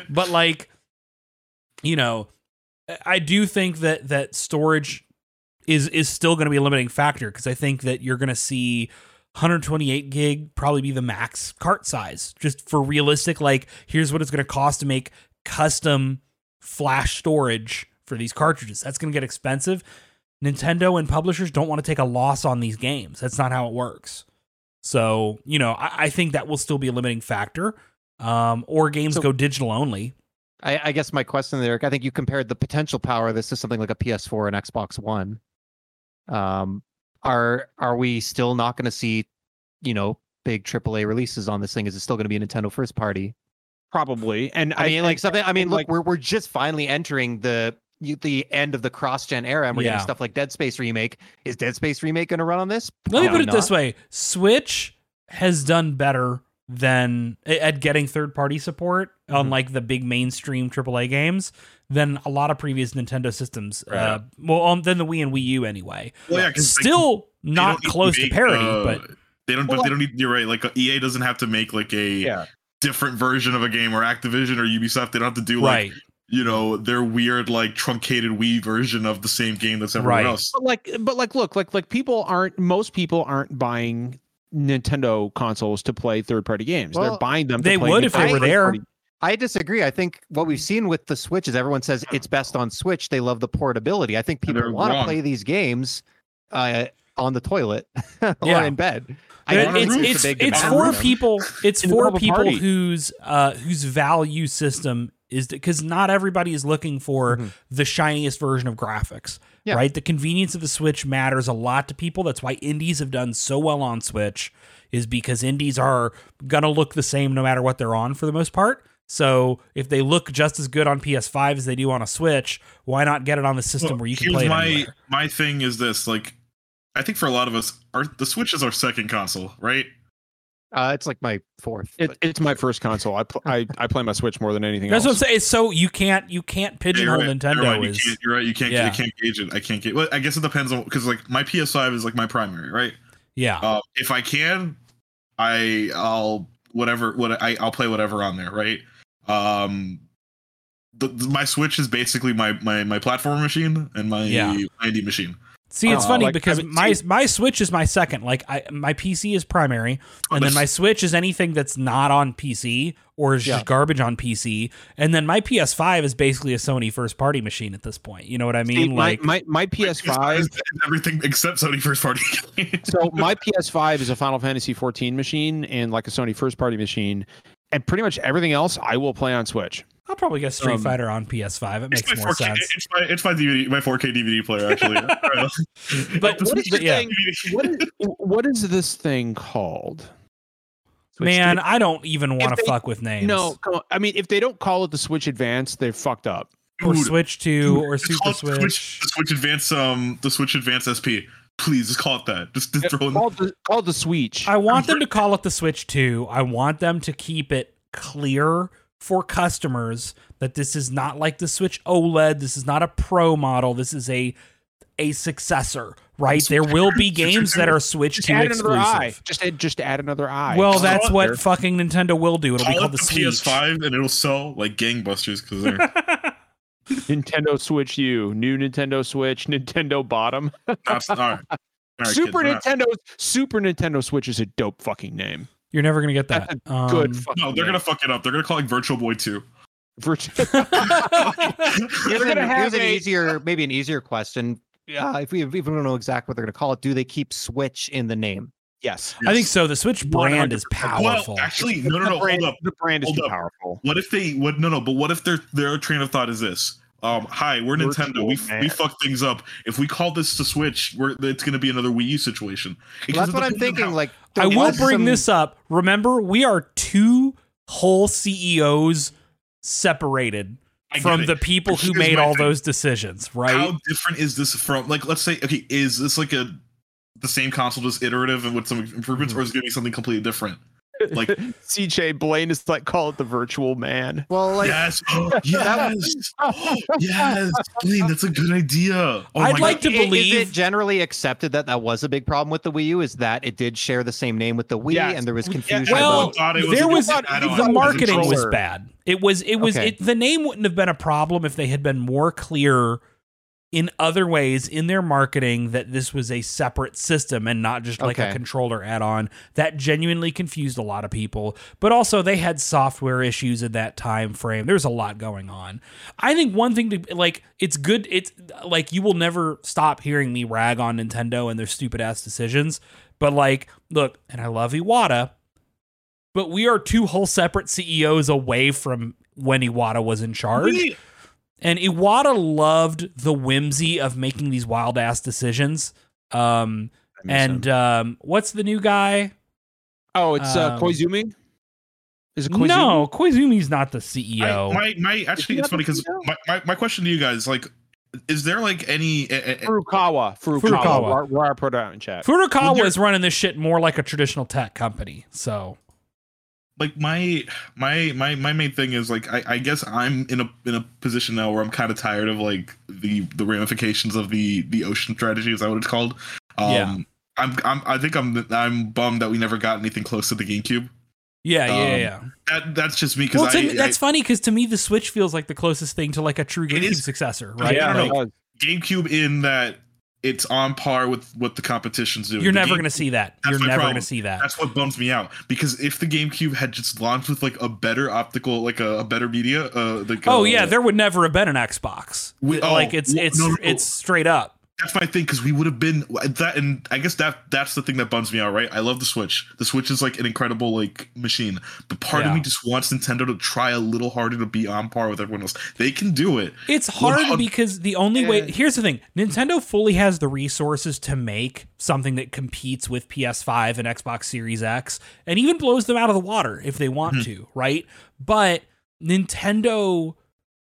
but like, you know, I do think that that storage is is still going to be a limiting factor because I think that you're going to see 128 gig probably be the max cart size just for realistic. Like, here's what it's going to cost to make custom flash storage for these cartridges. That's going to get expensive. Nintendo and publishers don't want to take a loss on these games. That's not how it works. So, you know, I, I think that will still be a limiting factor. Um, or games So- go digital only. I, I guess my question there, I think you compared the potential power of this to something like a PS4 and Xbox One. Um, are are we still not going to see, you know, big AAA releases on this thing? Is it still going to be a Nintendo first party? Probably, and I mean, like something. I mean, look, like- we're we're just finally entering the the end of the cross-gen era, and we're Yeah. getting stuff like Dead Space remake. Is Dead Space remake going to run on this? Let me put Probably it this way Switch has done better than at getting third party support on Mhm. like the big mainstream AAA games than a lot of previous Nintendo systems. Uh, well, um, than the Wii and Wii U anyway. Well, yeah, 'cause, like, Still they not don't need close to parity, uh, but they don't. Well, but they don't need. You're right. Like uh, EA doesn't have to make like a yeah, different version of a game, or Activision or Ubisoft. They don't have to do like right. you know their weird like truncated Wii version of the same game that's everywhere Right. else. but like, but like, look, like, like people aren't. Most people aren't buying Nintendo consoles to play third-party games. They're buying them. to they play would if they were there. first-party- I disagree. I think what we've seen with the Switch is everyone says it's best on Switch. They love the portability. I think people want to play these games uh, on the toilet or Yeah. in bed. It- want it's it's, it's for people it's for middle of a people party. whose uh whose value system is because not everybody is looking for Mhm. the shiniest version of graphics Yeah. right the convenience of the switch matters a lot to people that's why indies have done so well on switch is because indies are gonna look the same no matter what they're on for the most part so if they look just as good on ps5 as they do on a switch why not get it on the system Well, where you can play it my anywhere? my thing is this like I think for a lot of us, our the Switch is our second console, right? Uh, it's like my fourth. It, but- it's my first console. I, pl- I I play my Switch more than anything that's what i'm saying so you can't you can't pigeonhole you're right, nintendo You're right, you is can't, you're right. You can't. Yeah. You can't gauge it. I can't get. Well, I guess it depends on because like my PS5 is like my primary, right? yeah Uh, if I can, I I'll whatever what I I'll play whatever on there, right? Um, the, the- my Switch is basically my my my platform machine and my Yeah. my indie machine. See, it's Uh, funny like, because I mean, my see- my Switch is my second. Like I my PC is primary, and then my Switch is anything that's not on PC or is Yeah. just garbage on PC. And then my PS5 is basically a Sony first party machine at this point. You know what I See, mean? my, like my my PS5. is everything except Sony first party. so my PS5 is a Final Fantasy 14 machine and like a Sony first party machine, and pretty much everything else I will play on Switch. I'll probably get Street um, Fighter on PS5. It makes more 4K sense. It's my it's my DVD my 4K DVD player actually. But, the Switch yeah, DVD What is what is this thing called? Switch man, to- I don't even want to fuck with names. No. I mean, if they don't call it the Switch Advance, they're fucked up. or Switch Two dude, or Super call it the Switch. The Switch Advance um the Switch Advance SP. Please just call it that. Just, just throw in Called the, called the Switch. I want them to call it the Switch 2. I want them to keep it clear for customers that this is not like the Switch OLED. This is not a pro model. This is a a successor, right? There will be games that are Switch just 2 add another eye. Just add, just add another eye. Well, that's what there. fucking Nintendo will do. It'll be called the the Switch. PS5 and it'll sell like gangbusters because they're Nintendo Switch U, new Nintendo Switch, Nintendo bottom. not all right. All right, Super kids, Nintendo Super Nintendo Switch is a dope fucking name. You're never going to get that. Um, Good No, they're gonna fuck it up. They're gonna call it Virtual Boy 2. Virtual. Here's, They're an, have here's an a- easier, maybe an easier question. Uh, if we even don't know exactly what they're going to call it, do they keep Switch in the name? yes. I think so. The Switch brand is 100%. powerful. Well, actually, no, no, no. the brand, Hold up. The brand is Hold too up. powerful. What if they? What? No, no. But what if their their train of thought is this? Um, hi, we're Virtual Nintendo. We man. we fuck things up. If we call this the Switch, we're it's gonna be another Wii U situation. Well, that's what I'm thinking. how- Like, I will bring some- this up. Remember, we are two whole CEOs separated from it. the people who made all thing. those decisions, right? How different is this from like let's say okay, is this like a the same console just iterative and with some improvements, or is it gonna be something completely different? Like CJ Blaine is like call it the virtual man. Well, like, yes, yes, yes, Blaine, that's a good idea. Oh I'd my like God. to believe- Is it generally accepted that that was a big problem with the Wii U? Is that it did share the same name with the Wii, Yes. and there was Yeah, confusion well, about was there was good the It was a marketing was bad. It was it was Okay. it, the name wouldn't have been a problem if they had been more clear in other ways in their marketing that this was a separate system and not just like a controller add-on. That genuinely confused a lot of people. But also they had software issues in that time frame. There's a lot going on. I think one thing to like it's good it's like you will never stop hearing me rag on Nintendo and their stupid ass decisions. But like, look, and I love Iwata, but we are two whole separate CEOs away from when Iwata was in charge. We- And Iwata loved the whimsy of making these wild ass decisions. Um, and um, what's the new guy? oh, it's uh, um, Koizumi. Is it Koizumi? No, Koizumi's not the I, CEO. my my actually, it's funny because my, my, my question to you guys like, is there like any? eh, Furukawa. Furukawa. Furukawa. Where, where I put it out in chat. Furukawa Well, there- is running this shit more like a traditional tech company. So like my my my my main thing is like I, I guess I'm in a in a position now where I'm kind of tired of like the the ramifications of the the ocean strategy is that what it's called? Um, Yeah. I'm, I'm I think I'm I'm bummed that we never got anything close to the GameCube. yeah, yeah, Um, yeah. That that's just me because Well, to I, that's funny because to me the Switch feels like the closest thing to like a true GameCube is- successor, right? Yeah, Like, GameCube in that it's on par with what the competition's doing. you're The never to see that. You're never gonna see that. That's what bums me out because if the GameCube had just launched with like a better optical, like a, a better media, uh, like oh uh, yeah, there would never have been an Xbox. We- oh, like it's it's no, no. it's straight up. That's my thing because we would have been that, and I guess that that's the thing that bums me out, right? I love the Switch. The Switch is like an incredible like machine, but part Yeah. of me just wants Nintendo to try a little harder to be on par with everyone else. They can do it. It's hard Well, because the only way here's the thing Nintendo fully has the resources to make something that competes with PS5 and Xbox Series X and even blows them out of the water if they want Mhm. to, right? But Nintendo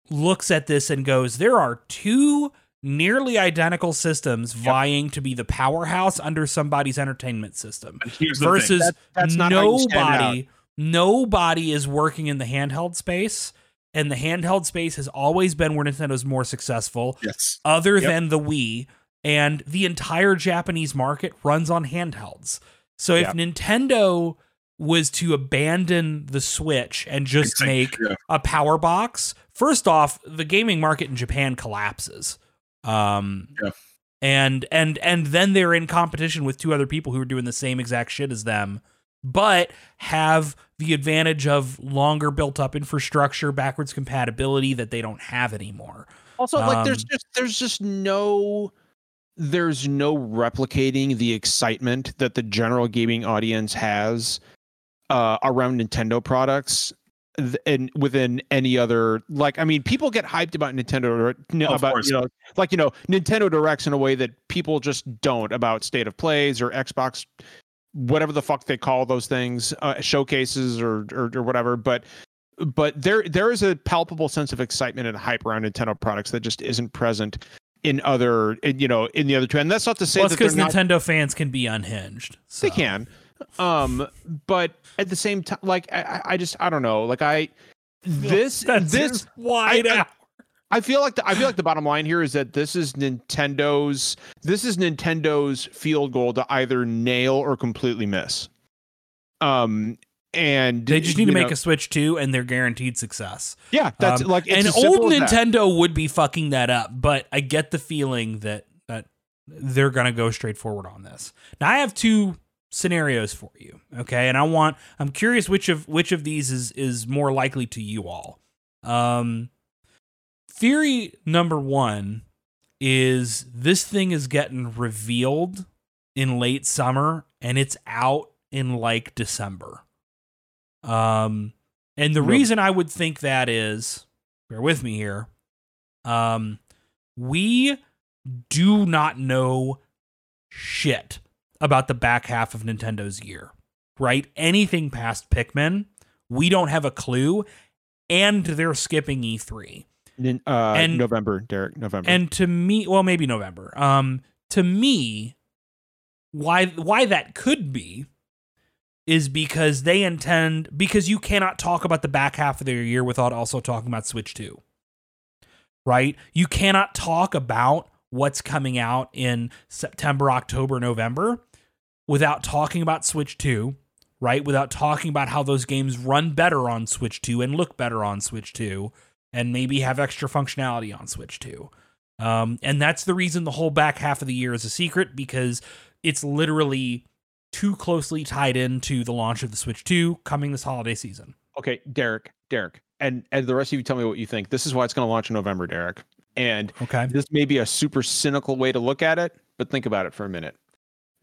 looks at this and goes, there are two nearly identical systems vying to be the powerhouse under somebody's entertainment system And here's the thing. versus That- that's not how you stand nobody nobody is working in the handheld space and the handheld space has always been where Nintendo's more successful Yes. other Yep. than the Wii and the entire Japanese market runs on handhelds. So if Yeah. Nintendo was to abandon the Switch and just make Yeah. a power box, first off, the gaming market in Japan collapses. Um Yeah. and and and then they're in competition with two other people who are doing the same exact shit as them, but have the advantage of longer built up infrastructure, backwards compatibility that they don't have anymore. Also, like there's Um, just there's just no there's no replicating the excitement that the general gaming audience has uh, around Nintendo products th- and within any other like I mean people get hyped about Nintendo n- Of about you know like you know Nintendo directs in a way that people just don't about state of plays or Xbox whatever the fuck they call those things uh, showcases or, or or whatever but but there there is a palpable sense of excitement and hype around Nintendo products that just isn't present in other in, you know in the other two and that's not to say Well, that because not Nintendo fans can be unhinged. So. they can um but at the same time like I, I- just i don't know like i this That's this wide I- out. I feel like the, I feel like the bottom line here is that this is Nintendo's this is Nintendo's field goal to either nail or completely miss. Um and They just need to you make a Switch too and they're guaranteed success. yeah that's Um, like it's and old. Nintendo would be fucking that up, but I get the feeling that that they're gonna go straight forward on this. Now I have two scenarios for you, okay? And I want I'm curious which of which of these is is more likely to you all. Um theory number one is this thing is getting revealed in late summer and it's out in like December. Um and the reason I would think that is bear with me here. Um we do not know shit about the back half of Nintendo's year. Right? Anything past Pikmin, we don't have a clue and they're skipping E E3. Nin- uh and- November Derek November And to me, well, maybe November. Um, to me, why why that could be is because they intend because you cannot talk about the back half of their year without also talking about Switch 2. Right? You cannot talk about what's coming out in September, October, November without talking about Switch 2, right? Without talking about how those games run better on Switch 2 and look better on Switch 2 and maybe have extra functionality on Switch 2. Um, and that's the reason the whole back half of the year is a secret because it's literally too closely tied into the launch of the Switch 2 coming this holiday season. Okay, Derek, Derek, and and the rest of you tell me what you think. This is why it's going to launch in November, Derek. And Okay. this may be a super cynical way to look at it, but think about it for a minute.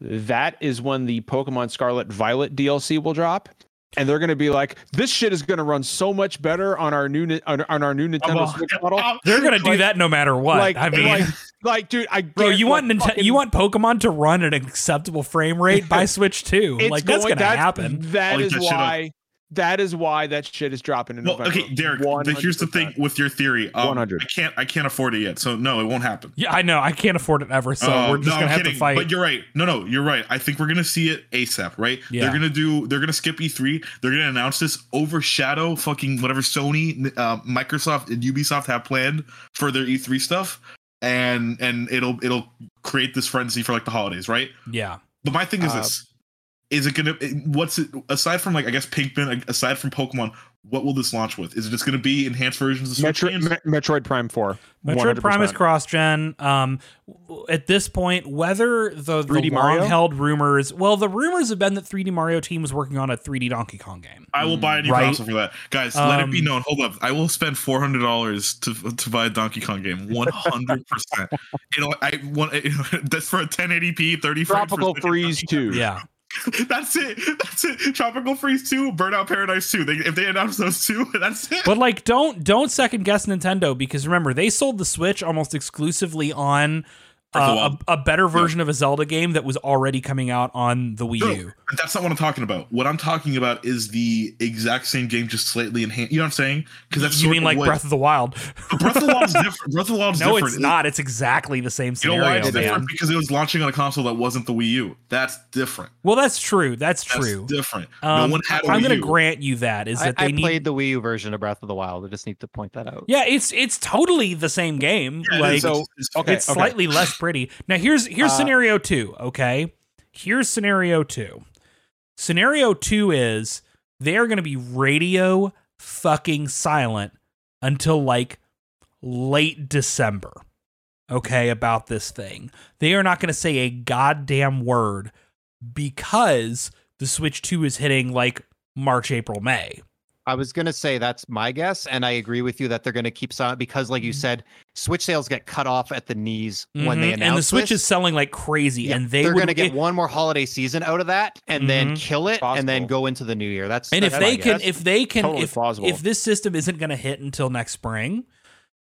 That is when the Pokemon Scarlet Violet DLC will drop, and they're going to be like, "This shit is going to run so much better on our new on, on our new Nintendo Well, Switch model." They're gonna do Like- that no matter what. like, I mean, like, like, dude, I bro, you want like, Ninte- fucking- you want Pokemon to run at an acceptable frame rate by Switch 2. it's Like that's going- gonna happen. That I'll is that shit why. That is why that shit is dropping in Well, November. okay, Derek. the- here's the thing with your theory. Um, 100. I can't. I can't afford it yet. So no, it won't happen. Yeah, I know. I can't afford it ever, so Uh, we're just no, gonna I'm have kidding. to fight. But you're right. No, no, you're right. I think we're gonna see it ASAP. Right? Yeah. They're gonna do. They're gonna skip E3. They're gonna announce this, overshadow fucking whatever Sony, uh, Microsoft, and Ubisoft have planned for their E3 stuff, and and it'll it'll create this frenzy for like the holidays, right? yeah. But my thing is Uh, this: is it gonna? What's it aside from like I guess Pikmin, aside from Pokemon? what will this launch with? Is it just going to be enhanced versions of Switch Metro. Me- Metroid Prime Four. Metroid Prime is cross gen. Um, at this point, whether the, the 3D Mario? long held rumors, well, the rumors have been that 3D Mario team was working on a 3D Donkey Kong game. I will buy a new Right. console for that, guys. let it be Um, known. Hold up, I will spend four hundred dollars to to buy a Donkey Kong game. One hundred percent. You know, I want you know, that's for a 1080p, 30 frames per Tropical Freeze Donkey Two. Yeah, That's it. That's it. Tropical Freeze 2, Burnout Paradise 2. They, if they announce those two, that's it. but like, don't don't second guess Nintendo because remember they sold the Switch almost exclusively on. Breath Uh, a, a better version of a Zelda game that was already coming out on the Wii No, U. that's not what I'm talking about. What I'm talking about is the exact same game, just slightly enhanced. You know what I'm saying? Because that's You sort mean like what- Breath of the Wild? Breath of the Wild is different. Breath of the Wild is no, different. it's not. It's exactly the same You know scenario. why it's man. different? Because it was launching on a console that wasn't the Wii U. That's different. Well, that's true. That's That's true. different. Um, no one had a I'm going to grant you that is I, that they I need. played the Wii U version of Breath of the Wild. I just need to point that out. yeah, it's it's totally the same game. Yeah, like is. so- It's- it's- okay. it's slightly less pretty. Now here's here's Uh, scenario 2, okay? Here's scenario 2. Scenario 2 is they are going to be radio fucking silent until like late December. Okay, about this thing. They are not going to say a goddamn word because the Switch 2 is hitting like March, April, May. I was gonna say that's my guess, and I agree with you that they're gonna keep silent because, like you said, Switch sales get cut off at the knees when they announce and the Switch this. is selling like crazy, Yeah, and they they're would gonna get it- one more holiday season out of that, and then Mhm. kill it, and then go into the new year. That's and if that's they my can if they can Totally if, plausible. if this system isn't going to hit until next spring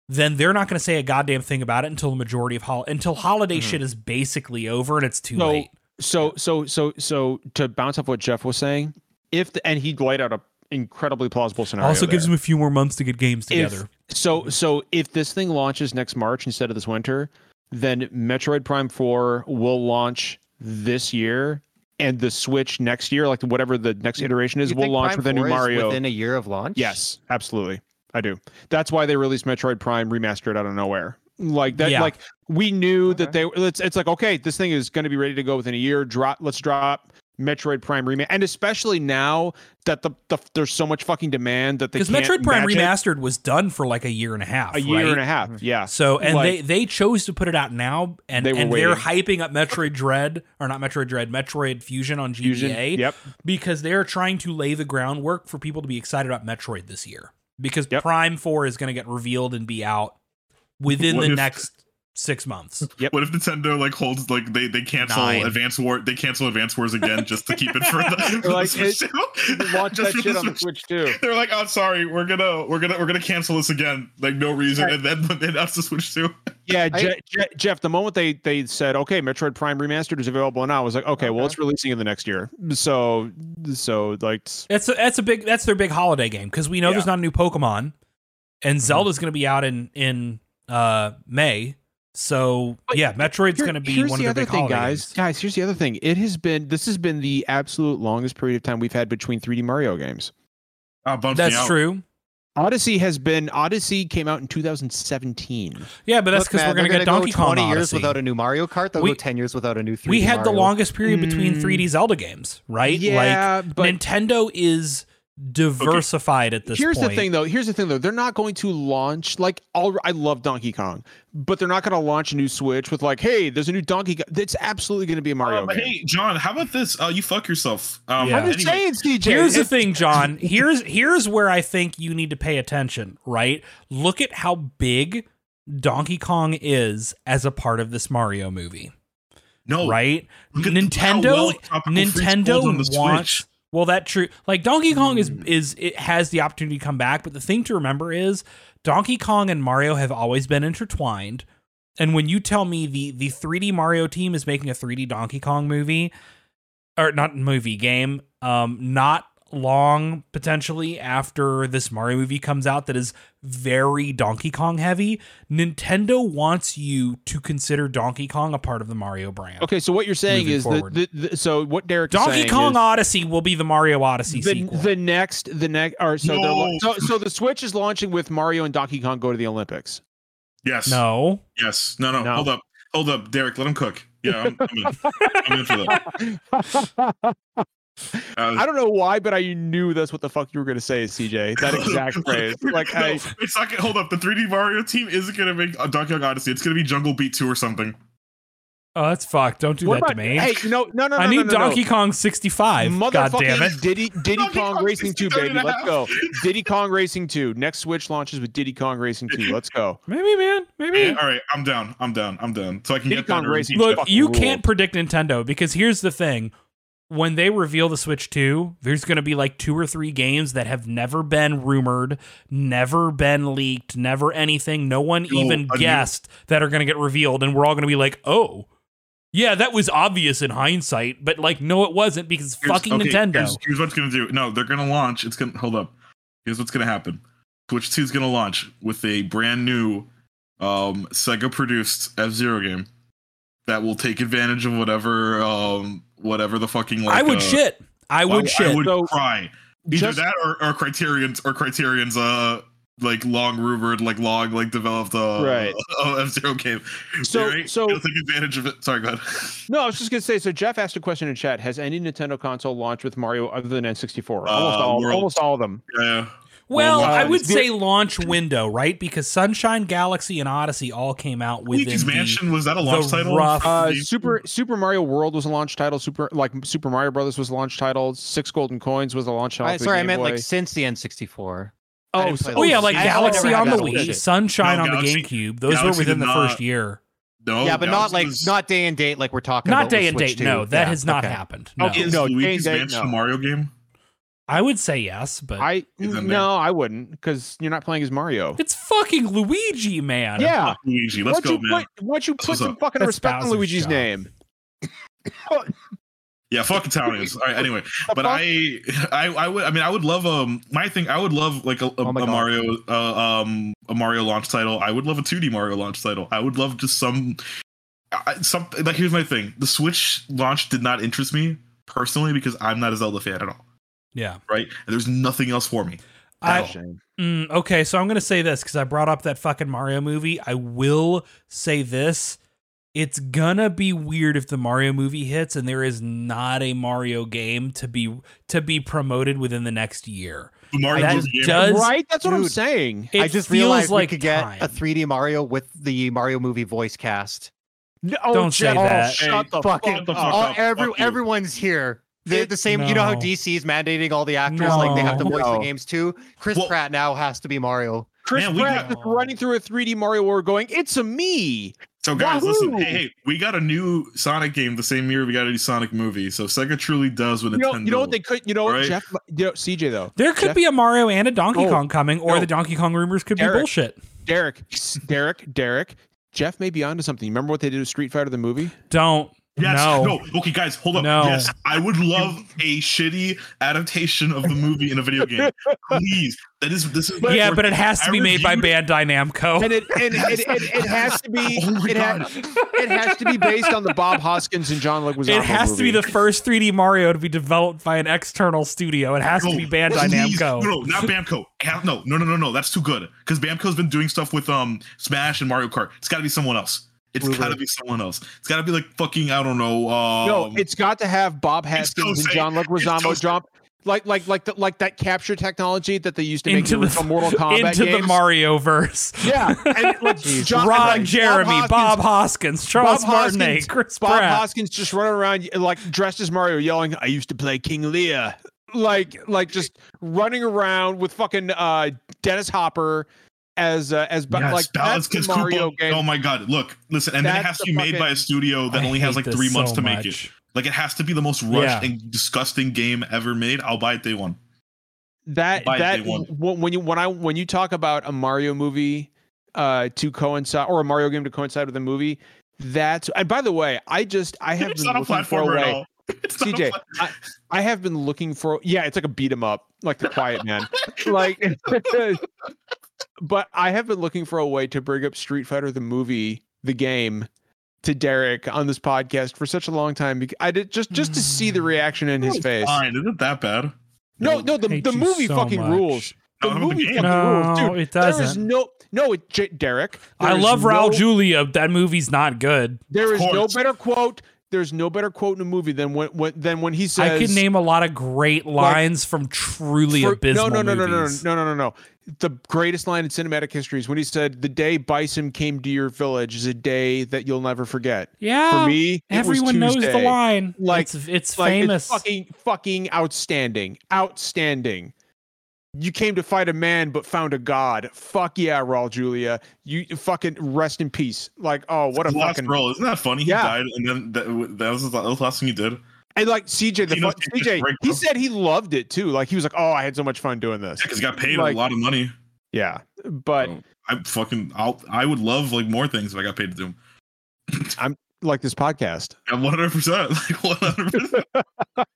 then they're not going to say a goddamn thing about it until the majority of hol- until holiday Mhm. shit is basically over and it's too So- late So so so so to bounce off what Jeff was saying, if the, and he laid out a incredibly plausible scenario. also gives there. them a few more months to get games If- together So so if this thing launches next March instead of this winter, then Metroid Prime 4 will launch this year and the Switch next year, like whatever the next iteration is, You will launch Prime with a new Mario. within a year of launch. Yes, absolutely. I do. That's why they released Metroid Prime remastered out of nowhere. Like that Yeah. like we knew that they it's it's like okay, this thing is going to be ready to go within a year. Drop let's drop Metroid Prime remaster. And especially now that the, the there's so much fucking demand that they because metroid prime match it. remastered was done for like a year and a half a year right? and a half. Mm-hmm. Yeah. So and they Like- they chose to put it out now, and They were and they're hyping up Metroid Dread or not Metroid Dread, Metroid Fusion on GBA Fusion. Yep. because they're trying to lay the groundwork for people to be excited about Metroid this year. Because Yep. Prime Four is going to get revealed and be out within What the if- next six months. What if Nintendo like holds like they they cancel Nine. Advance War they cancel Advance Wars again just to keep it for the, for like, the Switch it- too? Just that for shit the on the Switch. Switch too. They're like, oh sorry, we're gonna we're gonna we're gonna cancel this again, like no reason, and then when they announce the Switch too. Yeah, I- Je- Je- Jeff. The moment they they said, "Okay, Metroid Prime Remastered is available now," I was like, "Okay, well, it's releasing in the next year." So, so like, That's a, that's a big that's their big holiday game because we know there's not a new Pokemon, and Zelda's going to be out in in uh May. So But yeah, Metroid's Here- going to be one the of the other big thing, guys. games. Guys, here's the other thing. It has been this has been the absolute longest period of time we've had between 3D Mario games. Oh, bumps me That's true. Odyssey has been Odyssey came out in 2017. Yeah, but that's because we're going to they're get gonna Donkey go Kong 20 years Odyssey. without a new Mario Kart. They'll We- go 10 years without a new 3D we had the longest period between Mm. 3D Zelda games, right? like Yeah, but Nintendo is diversified at this point. here's point. the thing though. Here's the thing though. They're not going to launch like all. I love Donkey Kong, but they're not going to launch a new Switch with like, hey, there's a new Donkey. Kong. It's absolutely going to be a Mario Um, game. hey, John, how about this? Uh, you fuck yourself. Um, Yeah. I'm just anyway, saying, CJ. Here's the thing, John. Here's here's where I think you need to pay attention, right? Look at how big Donkey Kong is as a part of this Mario movie, no, right? Nintendo well Nintendo holds wants Switch. Well that true like Donkey Kong is Hmm. is it has the opportunity to come back, but the thing to remember is Donkey Kong and Mario have always been intertwined. And when you tell me the the 3D Mario team is making a 3D Donkey Kong movie or not movie game, um not long potentially after this Mario movie comes out that is very Donkey Kong heavy, Nintendo wants you to consider Donkey Kong a part of the Mario brand. Okay, so what you're saying is that forward. the, the, so what Derek Donkey saying Kong is Odyssey will be the Mario Odyssey the, sequel. the next the next or so, No. so so the Switch is launching with Mario and Donkey Kong go to the Olympics. Yes. no. Yes. No, no. No. Hold up. Hold up, Derek. Let him cook. Yeah, I'm, I'm in. I'm in for that. I don't know why, but I knew that's what the fuck you were gonna say, CJ. That exact phrase. Like no, I, it's not gonna hold up. The 3D Mario team isn't gonna make a Donkey Kong Odyssey. It's gonna be Jungle Beat 2 or something. Oh, that's fucked. Don't do what that about, to me. hey, no, no, no, I no, need no, no, Donkey Kong 65. God Motherfucking damn it. Diddy Diddy Donkey Kong Kong Racing 2, baby. Let's go. Diddy Kong Racing 2. Next Switch launches with Diddy Kong Racing 2. Let's go. Maybe, man. Maybe. Yeah, all right, I'm down. I'm down. I'm done. So I can Diddy get that. Kong or- Racing Look, you ruled. can't predict Nintendo because here's the thing. When they reveal the Switch 2, there's going to be like two or three games that have never been rumored, never been leaked, never anything. No one Oh, even guessed that are going to get revealed. And we're all going to be like, oh, yeah, that was obvious in hindsight. But like, no, it wasn't because Here's- fucking okay, Nintendo. Here's, here's what's gonna do. No, they're gonna launch. It's gonna hold up. Here's what's gonna happen. Switch 2 is gonna launch with a brand new um Sega produced F Zero game that will take advantage of whatever um whatever the fucking like I would uh, shit. I would I, shit. I would So, cry. Either just- that or, or Criterion's or Criterion's uh like long rumored like long like developed uh Right. F Zero game. So- Right? so- They'll take advantage of it. Sorry, go ahead. No, I was just gonna say. So Jeff asked a question in chat: Has any Nintendo console launched with Mario other than N64? Almost Uh, all. World- Almost all of them. yeah. Well, Well, I uh, would the- say launch window, right? Because Sunshine, Galaxy, and Odyssey all came out within Luigi's the- was that a launch title? rough- Uh, The- Super Super Mario World was a launch title. Super like Super Mario Brothers was a launch title. Six Golden Coins was a launch title. I, sorry, I meant Boy. like since the N64. Oh, so- Oh yeah, like I Galaxy on the Wii. Sunshine No, on Galaxy- the GameCube. Those were within the not- first year. No, yeah, but not like was- not day and date like we're talking Not about. day and Switch date. 2. No, that Yeah, has not okay. happened. No. Okay. Is No, Luigi's Day and Date, Mansion no. Mario game? I would say yes, but I no, I wouldn't because you're not playing as Mario. it's fucking Luigi, man. Yeah. Fuck Luigi, let's Once go, you man. put once you put some up. fucking That's respect on Luigi's job. name. Yeah, fuck Italians. All right, anyway, but? I, I, I would. I mean, I would love um. My thing, I would love like a, a, Oh a Mario, uh, um, a Mario launch title. I would love a 2D Mario launch title. I would love just some, I, some. Like, here's my thing: the Switch launch did not interest me personally because I'm not a Zelda fan at all. Yeah. Right? And there's nothing else for me. I, Oh. Mm, okay, so I'm going to say this because I brought up that fucking Mario movie. I will say this. It's gonna be weird if the Mario movie hits and there is not a Mario game to be to be promoted within the next year. The Mario That movie game- does- right? That's what I'm saying. I just feels realized like we could get a 3D Mario with the Mario movie voice cast. No, oh, Don't say Jeff, oh, that. shut the Fucking fuck up. fuck up. every, Fuck everyone's here. The, It- the same, you know how DC is mandating all the actors like they have to No. voice the games too. Chris Well- Pratt now has to be Mario. Chris Man, we Pratt got- just running through a 3D Mario world going, it's a me. So guys, listen. Hey, hey, we got a new Sonic game the same year we got a new Sonic movie. So Sega truly does what You know, Nintendo. you know what they could, you know what, right? Jeff, you know, CJ though, There could Jeff- be a Mario and a Donkey Oh, Kong coming, or no. the Donkey Kong rumors could be bullshit. Derek, Derek, Derek, Jeff may be onto something. Remember what they did with Street Fighter the movie? Don't. Yes. no. No. Okay, guys, hold up. No. Yes, I would love a shitty adaptation of the movie in a video game. Please. That is. This is. yeah, but it has to be made by Bandai Namco. And it and it, it, it has to be Oh it, ha- it has to be based on the Bob Hoskins and John Leguizamo It has to be the first 3D Mario to be developed by an external studio. It has to be Bandai please. Namco. No, no, not Bamco. No, no, no, no, no. That's too good. Because Bamco's been doing stuff with um Smash and Mario Kart. It's got to be someone else. It's Bluebird. got to be someone else. It's got to be like fucking I don't know. Um, no, it's got to have Bob Hoskins and John It's Leguizamo Tosei. jump like like like the, like that capture technology that they used to make Into in the the Mortal Kombat into games. the Mario verse. Yeah, and like John, Ron like Jeremy, Hoskins- Bob Hoskins, Charles Bob Martinet, Hoskins- Chris Bob Pratt. Hoskins just running around like dressed as Mario, yelling, "I used to play King Lear." Like, like just running around with fucking uh, Dennis Hopper as uh, as Yes, like Balance that's the Kids Mario Koopa. game. Oh my god! Look, listen, and then it has to be made by a studio that I only has like three months so to make it. Like it has to be the most rushed Yeah. and disgusting game ever made. I'll buy it day one. that that one. when when you when I when you talk about a Mario movie uh to coincide or a Mario game to coincide with a movie, that's and by the way, I just I have It's been not a looking for a platformer at way. all. It's CJ, plat- I, I have been looking for yeah, it's like a beat 'em up, like the Quiet Man, like. but I have been looking for a way to bring up Street Fighter the movie, the game, to Derek on this podcast for such a long time. bec- I did just just to see the mm. reaction in his face. Fine, isn't it that bad? No, no, the, the movie so fucking much. rules. The No, how about the movie game? fucking rules, No, dude. it There is doesn't. no no, it, J- Derek. I there is love Raul no- Julia. That movie's not good. There Of is no better quote. There's no better quote in a movie than when, when than when he says I can name a lot of great lines from truly for- abysmal no, no, no, no, no, no, no, no, no. The greatest line in cinematic history is when he said, "The day Bison came to your village is a day that you'll never forget." Yeah, For me, everyone knows the line. Like- it's, it's Like, famous. It's fucking, fucking outstanding, outstanding. You came to fight a man, but found a god. Fuck yeah, Raul Julia. You fucking rest in peace. Like, oh, what a fucking. role, isn't that funny? Yeah. He died, and then that, that was the that was the last thing he did. And like CJ, the He fu- CJ, he said he loved it too. Like he was like, oh, I had so much fun doing this. Because he got paid Like- a lot of money. Yeah, but So, I fucking, I'll, I would love like more things if I got paid to do them. I'm like this podcast. One hundred percent, like one hundred percent.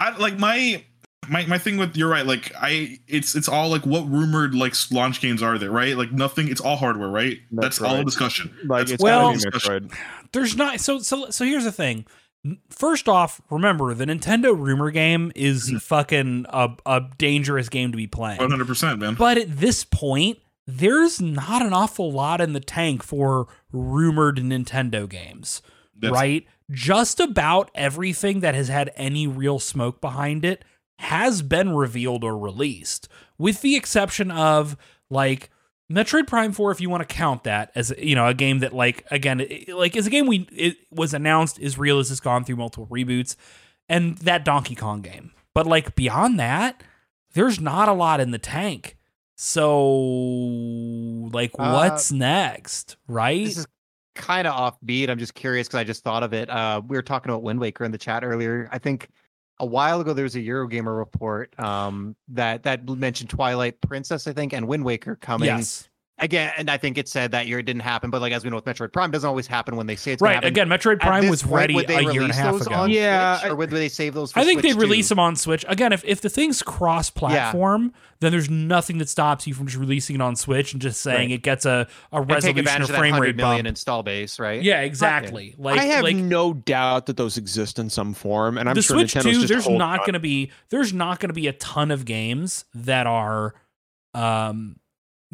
I like my my my thing with you're right. Like I, it's it's all like what rumored like launch games are there, right? Like nothing. It's all hardware, right? That's That's, all right. discussion. Like That's it's Well- gotta be Metroid. There's not so so so here's the thing. First off, remember the Nintendo rumor game is Mm-hmm. fucking a, a dangerous game to be playing. One hundred percent, man. But at this point, there's not an awful lot in the tank for rumored Nintendo games, That's- right? Just about everything that has had any real smoke behind it has been revealed or released, with the exception of like Metroid Prime 4 if you want to count that as you know a game that like again it- like is a game we it was announced is real as it's gone through multiple reboots and that Donkey Kong game. But like beyond that, there's not a lot in the tank. So like Uh, what's next, right? This is kind of offbeat. I'm just curious because I just thought of it. Uh, we were talking about Wind Waker in the chat earlier. I think a while ago there was a Eurogamer report um, that that mentioned Twilight Princess, I think, and Wind Waker coming yes. Again. And I think it said that year it didn't happen, but like as we know with Metroid Prime, doesn't always happen when they say it's Right. happen. Again, Metroid Prime was point, ready would they a year and a half those ago. on Yeah, Switch, or would they save those? For I think Switch they'd release them on Switch. Again, if, if the thing's cross platform, then there's nothing that stops you from just releasing it on Switch and just saying Right. it gets a, a resolution or of that frame rate million bump. install base, right? Yeah, exactly. Like I have like no doubt that those exist in some form, and I'm the sure Switch Nintendo's 2, just there's not going to be there's not going to be a ton of games that are um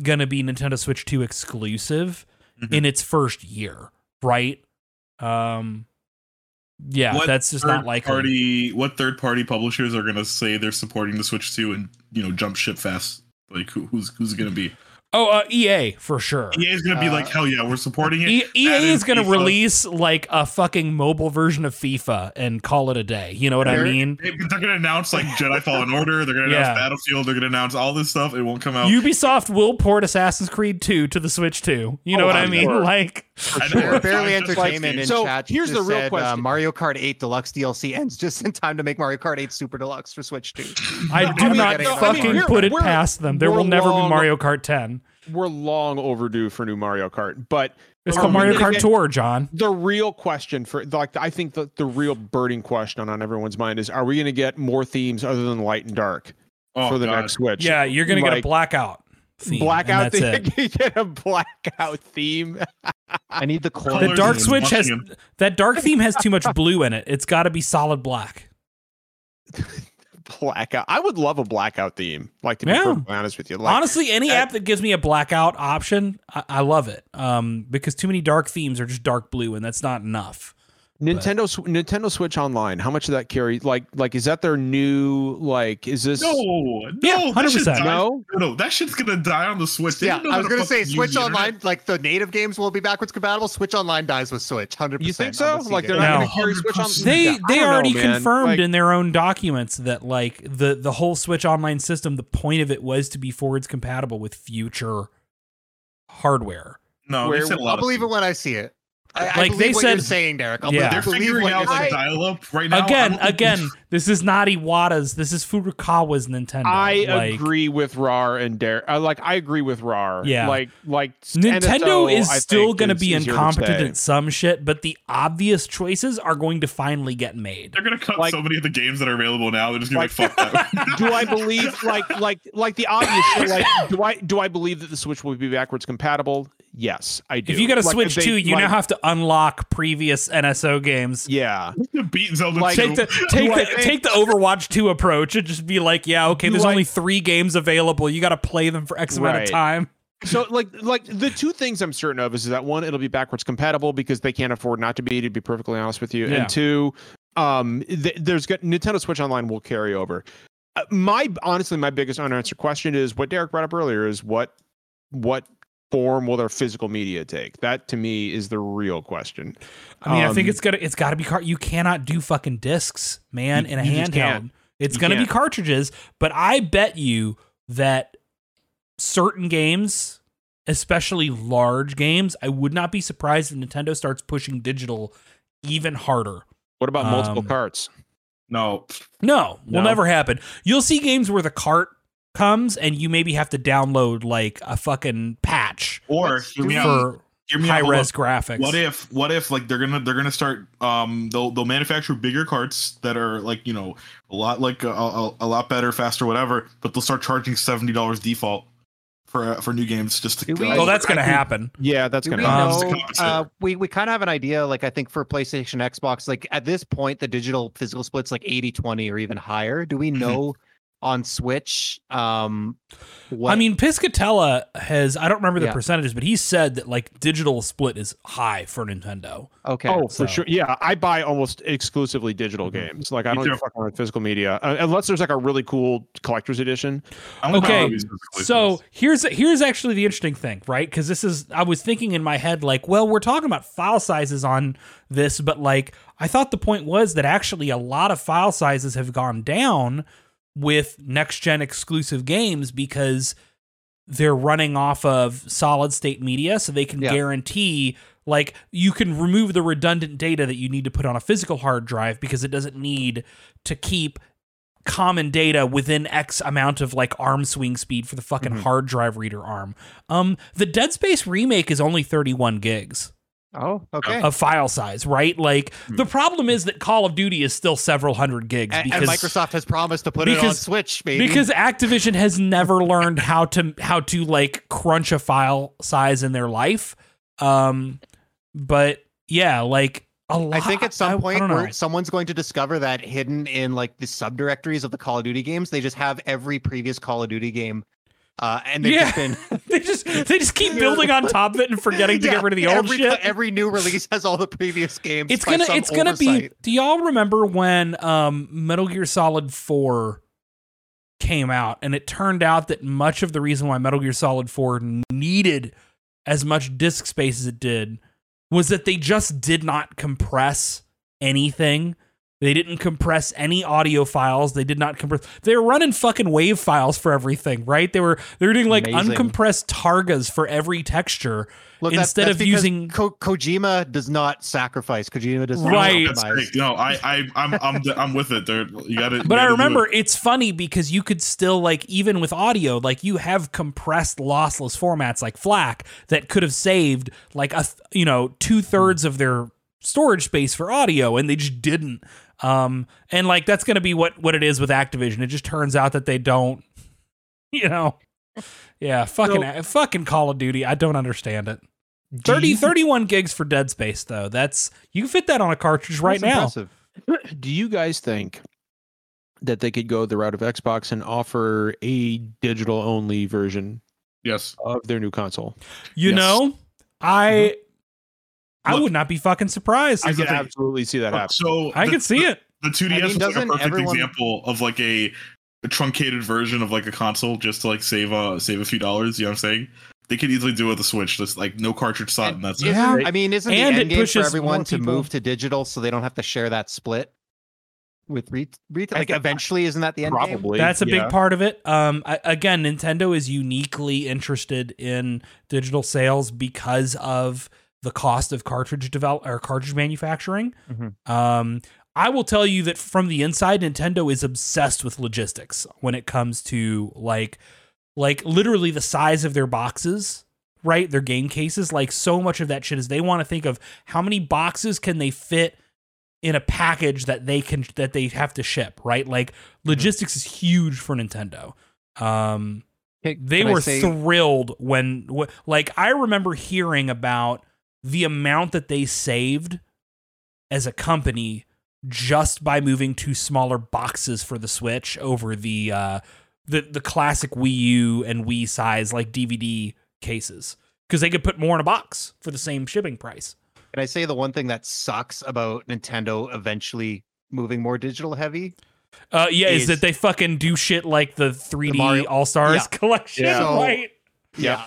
going to be Nintendo Switch 2 exclusive Mhm. in its first year, right? Um yeah, What that's just not likely. Party, what third party publishers are gonna say they're supporting the Switch 2 and you know jump ship fast? Like who, who's who's gonna be? Oh, uh, EA for sure. EA is gonna be like, Uh, hell yeah, we're supporting it. E- EA Add in is going to FIFA. release like a fucking mobile version of FIFA and call it a day. You know what I They're- mean? They- They're gonna announce like Jedi Fallen Order. They're gonna Yeah. announce Battlefield. They're gonna announce all this stuff. It won't come out. Ubisoft will port Assassin's Creed 2 to the Switch too. You know Oh, what I I'm mean? sure. Like I know, Fair- it's Fairly not like Entertainment in. So, chat. here's the real said, Uh, question. Mario Kart 8 Deluxe DLC ends just in time to make Mario Kart 8 Super Deluxe for Switch 2. I do mean, not no, I mean, fucking put it past them. There will never be Mario Kart 10. We're long overdue for new Mario Kart, but It's called Mario Kart Tour, John. the real question for like I think the, the real burning question on everyone's mind is: Are we going to get more themes other than light and dark Oh, for the God. next Switch? Yeah, you're going to get a blackout theme. blackout that's theme. it. you get a blackout theme. I need the core. The dark and switch has that dark theme has too much blue in it. It's got to be solid black. blackout. I would love a blackout theme. Like to be Yeah. perfectly honest with you. Like, Honestly, any that- app that gives me a blackout option, I, I love it. Um, because too many dark themes are just dark blue, and that's not enough. Nintendo Sw- Nintendo Switch Online. How much of that carry? Like like is that their new like? Is this No, no, Yeah, that 100%. shit's no? no, no, that shit's gonna die on the Switch. They Yeah, know I was gonna say Switch Online, internet. like the native games will be backwards compatible. Switch Online dies with Switch, hundred percent. You think so? Like they're not No. going to carry Switch on? 100%. They Yeah, they don't know, already confirmed Like- in their own documents that like the the whole Switch Online system, the point of it was to be forwards compatible with future hardware. No, Where- a lot I'll of believe it when I see it. I, I Like, believe they what said- you're saying, Derek. I'll Yeah. They're figuring out you're like dial-up right now. Again, again, this is not Iwata's. This is Furukawa's Nintendo. I like, agree with RAR and Dare. Uh, like I agree with RAR. Yeah. Like like Nintendo NSO, is I still going to be is here to incompetent at some shit, but the obvious choices are going to finally get made. They're gonna cut Like- so many of the games that are available now. They're just gonna be Like- like, fuck that. do I believe like like like the obvious shit? Like do I do I believe that the Switch will be backwards compatible? Yes, I do. If you got a Like, Switch they- 2, you like, now have to unlock previous NSO games. Yeah, beat Zelda Like- 2. Take the take I the think- take the Overwatch 2 approach and just be like, yeah, okay, there's I- only three games available. You got to play them for X amount Right. of time. so like like the two things I'm certain of is that one, it'll be backwards compatible because they can't afford not to be. To be perfectly honest with you, Yeah. and two, um, th- there's got Nintendo Switch Online will carry over. Uh, my honestly, my biggest unanswered question is what Derek brought up earlier: is what what form will their physical media take? That to me is the real question. I mean, I think Um, it's gonna it's got to be car. You cannot do fucking discs, man, You- in a you handheld. It's You gonna be can't. cartridges, but I bet you that certain games, especially large games, I would not be surprised if Nintendo starts pushing digital even harder. What about multiple Um, carts? No, No, will No? never happen. You'll see games where the cart comes and you maybe have to download like a fucking patch or Let's hear me do out. for Hear me high hold res up. graphics. What if what if like they're gonna they're gonna start um they'll they'll manufacture bigger carts that are like you know a lot like a, a, a lot better faster whatever but they'll start charging seventy dollars default for uh, for new games just to Do we- like, oh, that's gonna I happen. Yeah, that's gonna. we Um, know? Uh, we we kind of have an idea. Like I think for PlayStation, Xbox, like at this point, the digital physical split's like 80-20 or even higher. Do we Mhm. know on Switch? Um, what, I mean, Piscatella has I don't remember the Yeah. percentages, but he said that like digital split is high for Nintendo. okay. Oh, so- for sure. Yeah, I buy almost exclusively digital Mhm. games. Like I Me don't too. fuck around with physical media uh, unless there's like a really cool collector's edition. Okay, buy these physically So here's here's actually the interesting thing, right? Because this is I was thinking in my head like, well, we're talking about file sizes on this, but like I thought the point was that actually a lot of file sizes have gone down with next gen exclusive games because they're running off of solid state media so they can Yeah. guarantee like you can remove the redundant data that you need to put on a physical hard drive because it doesn't need to keep common data within x amount of like arm swing speed for the fucking Mhm. hard drive reader arm um the dead space remake is only 31 gigs oh, okay. of file size right like Hmm. the problem is that call of duty is still several hundred gigs and, because and Microsoft has promised to put it on Switch, baby. because Activision has never learned how to how to like crunch a file size in their life. Um, but yeah, like a lot. I think at some I point don't where someone's going to discover that hidden in like the subdirectories of the Call of Duty games, they just have every previous Call of Duty game. Uh, and they've Yeah. just been they just they just keep building on top of it and forgetting to Yeah, get rid of the old every, shit. Every new release has all the previous games. it's gonna it's gonna be. Do y'all remember when um Metal Gear Solid Four came out, and it turned out that much of the reason why Metal Gear Solid Four needed as much disk space as it did was that they just did not compress anything. They didn't compress any audio files. They did not compress. They were running fucking wave files for everything, right? They were they were doing like Amazing. uncompressed targas for every texture. Look, that- instead that's of using- Ko- Kojima does not sacrifice. Kojima does not Right. Compromise. No, I, I, I'm, I'm, I'm with it. There, you got to. But I remember it's funny because you could still like even with audio, like you have compressed lossless formats like FLAC that could have saved like a th- you know two thirds of their storage space for audio, and they just didn't. Um, and like that's gonna be what what it is with Activision. It just turns out that they don't. You know, yeah, fucking fucking Call of Duty. I don't understand it. Do 30, you- 31 gigs for Dead Space though. That's you can fit that on a cartridge right now. impressive. Do you guys think that they could go the route of Xbox and offer a digital only version yes. of their new console? You Yes. know, I I would not be fucking surprised. I Here's the can absolutely see that happen. So I the- can see it. The 2DS I mean, is like a perfect everyone- example of like a, a truncated version of like a console just to like save uh save a few dollars. You know what I'm saying? They could easily do it with a Switch, just like no cartridge slot, and that's it. Yeah. I mean, isn't And the it end game pushes for everyone to move to digital so they don't have to share that split with retail? I Like eventually, isn't that the end game? Probably. That's a yeah. big part of it. Um, I, again, Nintendo is uniquely interested in digital sales because of the cost of cartridge develop or cartridge manufacturing. Mhm. Um, I will tell you that from the inside, Nintendo is obsessed with logistics when it comes to like, like literally the size of their boxes, right? Their game cases. Like so much of that shit is they want to think of how many boxes can they fit in a package that they can that they have to ship, right? Like logistics is huge for Nintendo. Um, Hey, they can were say- thrilled when wh- like I remember hearing about the amount that they saved as a company just by moving to smaller boxes for the Switch over the uh the the classic Wii U and Wii size like DVD cases because they could put more in a box for the same shipping price. Can I say the one thing that sucks about Nintendo eventually moving more digital heavy? Uh, yeah, is, Is- that they fucking do shit like the 3D All Stars Yeah. collection, Yeah. So- right? Yeah.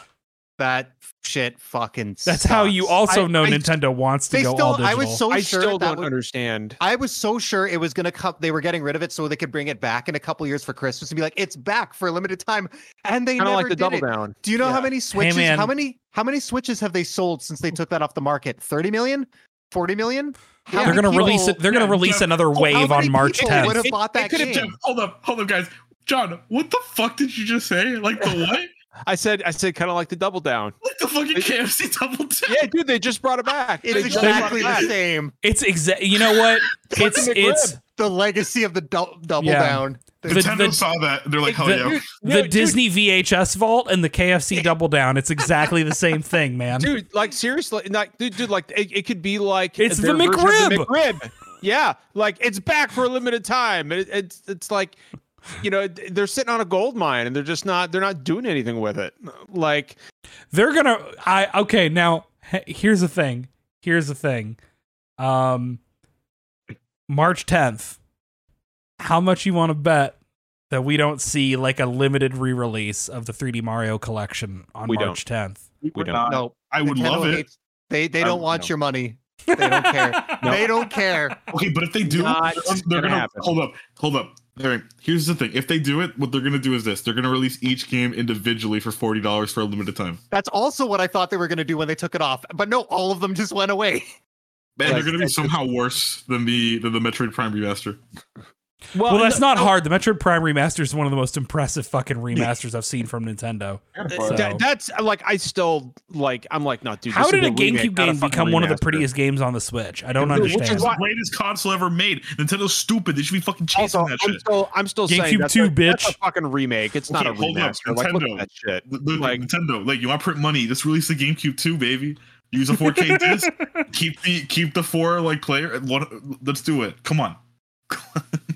That shit fucking That's how you also I- know I- Nintendo wants to They go still all digital. I was so I sure still don't would- understand. I was so sure it was gonna come. They were getting rid of it so they could bring it back in a couple years for Christmas and be like, "It's back for a limited time," and they Kind never of like the did double it. down. Do you know how many switches? man. How many? How many switches have they sold since they took that off the market? Thirty million? Forty million? How they're gonna release it. They're gonna release yeah. another wave on March 10th. would have It- bought it that could've- game? Jeff, hold up, hold up, guys. John, what the fuck did you just say? Like the what? I said I said kind of like the double down. like the fucking It- KFC double down? Yeah, dude, they just brought it back. It's They just brought it exactly back. the same. It's exact. You know what? It's it's The legacy of the dou- double Yeah. down. The- Nintendo the- saw that. They're like, hell the- yeah. the dude, Disney VHS vault and the KFC double down. It's exactly the same thing, man. dude like seriously like dude, dude like it, it could be like It's the version of McRib. McRib. yeah like it's back for a limited time it, it's it's like you know they're sitting on a gold mine and they're just not they're not doing anything with it like They're gonna. I okay. Now here's the thing. Here's the thing. Um, March 10th. How much you want to bet that we don't see like a limited re-release of the 3D Mario collection on We March 10th? we don't No, I would Nintendo love it. hates- They they don't would- want no. your money. They don't care. They don't care. Okay, but if they do, Not they're, they're gonna gonna hold up, hold up. All right, here's the thing: if they do it, what they're gonna do is this: they're gonna release each game individually for forty dollars for a limited time, That's also what I thought they were going to do when they took it off. But no, all of them just went away. and Right. they're gonna be somehow worse than the than the Metroid Prime remaster. Well, that's no- not hard. The Metroid Prime remaster is one of the most impressive fucking remasters I've seen from Nintendo. So- that- that's like I still like I'm like not dude How did a GameCube not a game fucking become one of the prettiest games on the Switch? I don't Which is understand. It's the greatest console ever made. Nintendo's stupid. They should be fucking chasing also that I'm shit. still I'm still GameCube saying that's 2, a, that's bitch. a fucking remake it's not a Okay, hold up, remaster like look at Nintendo. that shit The- the- like- Nintendo, like you want print money? Just release the GameCube 2, baby. Use a 4K disc. keep the keep the four like player. Let's do it. Come on.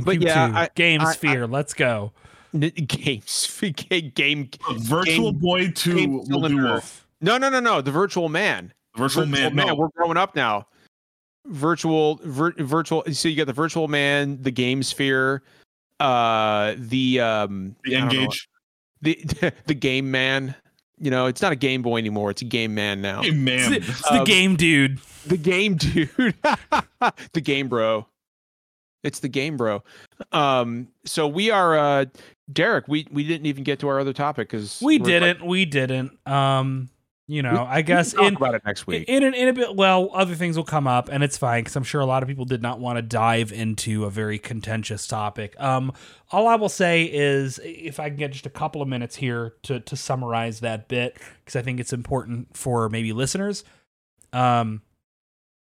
GameCube But yeah, 2, I- Game I- Sphere, let's go. N- games game game, Virtual Game- Boy 2 game will do in. Earth. no no no no the virtual man Virtual, Man, no. we're growing up now virtual vir- virtual so you got the virtual man the game sphere uh the um the I don't know, Engage. the the game man you know it's not a game boy anymore it's a game man now Hey, It's man. the, it's the Um, game dude. the game dude the game bro it's the game bro um so we are uh derek we we didn't even get to our other topic because We didn't. We didn't. Um, you know, I guess talk in about it next week in an, in a bit. Well, other things will come up, and it's fine because I'm sure a lot of people did not want to dive into a very contentious topic. Um, all I will say is, if I can get just a couple of minutes here to to summarize that bit, because I think it's important for maybe listeners. Um,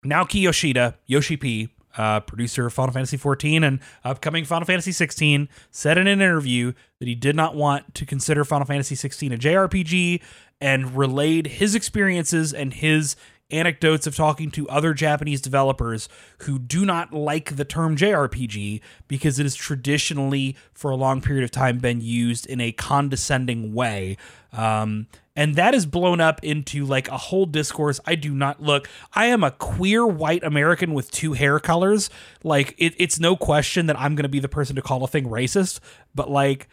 Naoki Yoshida, Yoshi P, uh, producer of Final Fantasy 14 and upcoming Final Fantasy 16, said in an interview that he did not want to consider Final Fantasy 16 a JRPG and relayed his experiences and his anecdotes of talking to other Japanese developers who do not like the term JRPG because it has traditionally, for a long period of time, been used in a condescending way. Um, and that is blown up into like a whole discourse. I do not look, I am a queer white American with two hair colors. Like, it, it's no question that I'm going to be the person to call a thing racist, but like,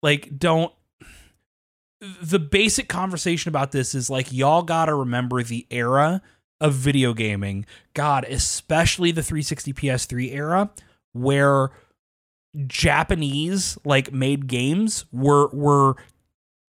like, don't the basic conversation about this is like y'all got to remember the era of video gaming. God, especially the 360 PS3 era where Japanese like made games were were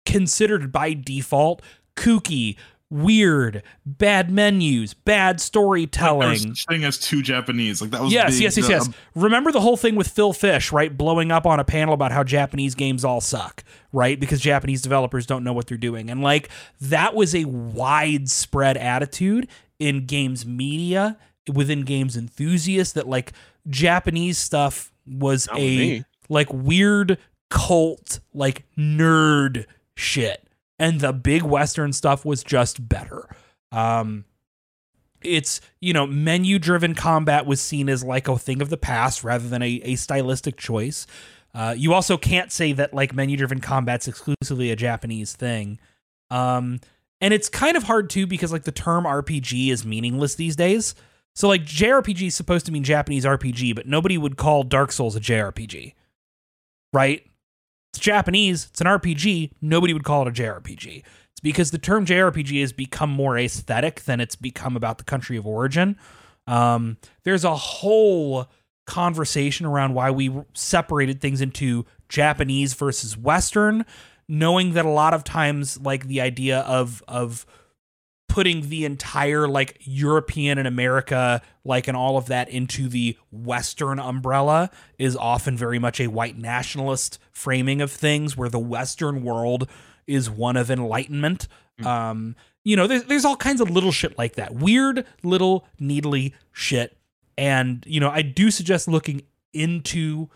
considered by default kooky, weird, bad menus, bad storytelling. there was such thing as two Japanese. Like that was Yes, big, yes, yes, yes. Uh, Remember the whole thing with Phil Fish, right? Blowing up on a panel about how Japanese games all suck, right? Because Japanese developers don't know what they're doing. And like that was a widespread attitude in games media, within games enthusiasts that like Japanese stuff was Not a me. like weird cult, like nerd shit. And the big western stuff was just better. Um it's you know menu driven combat was seen as like a thing of the past rather than a, a stylistic choice uh, you also can't say that like menu driven combat's exclusively a japanese thing Um, and it's kind of hard too because like the term RPG is meaningless these days. So like JRPG is supposed to mean Japanese RPG, but nobody would call Dark Souls a JRPG, right? It's Japanese. It's an RPG. Nobody would call it a JRPG. It's because the term JRPG has become more aesthetic than it's become about the country of origin. Um, there's a whole conversation around why we separated things into Japanese versus Western, knowing that a lot of times, like the idea of of putting the entire like European and America, like and all of that into the Western umbrella is often very much a white nationalist framing of things, where the Western world is one of enlightenment. Mm. Um, you know, there's there's all kinds of little shit like that, weird little needly shit, and you know, I do suggest looking into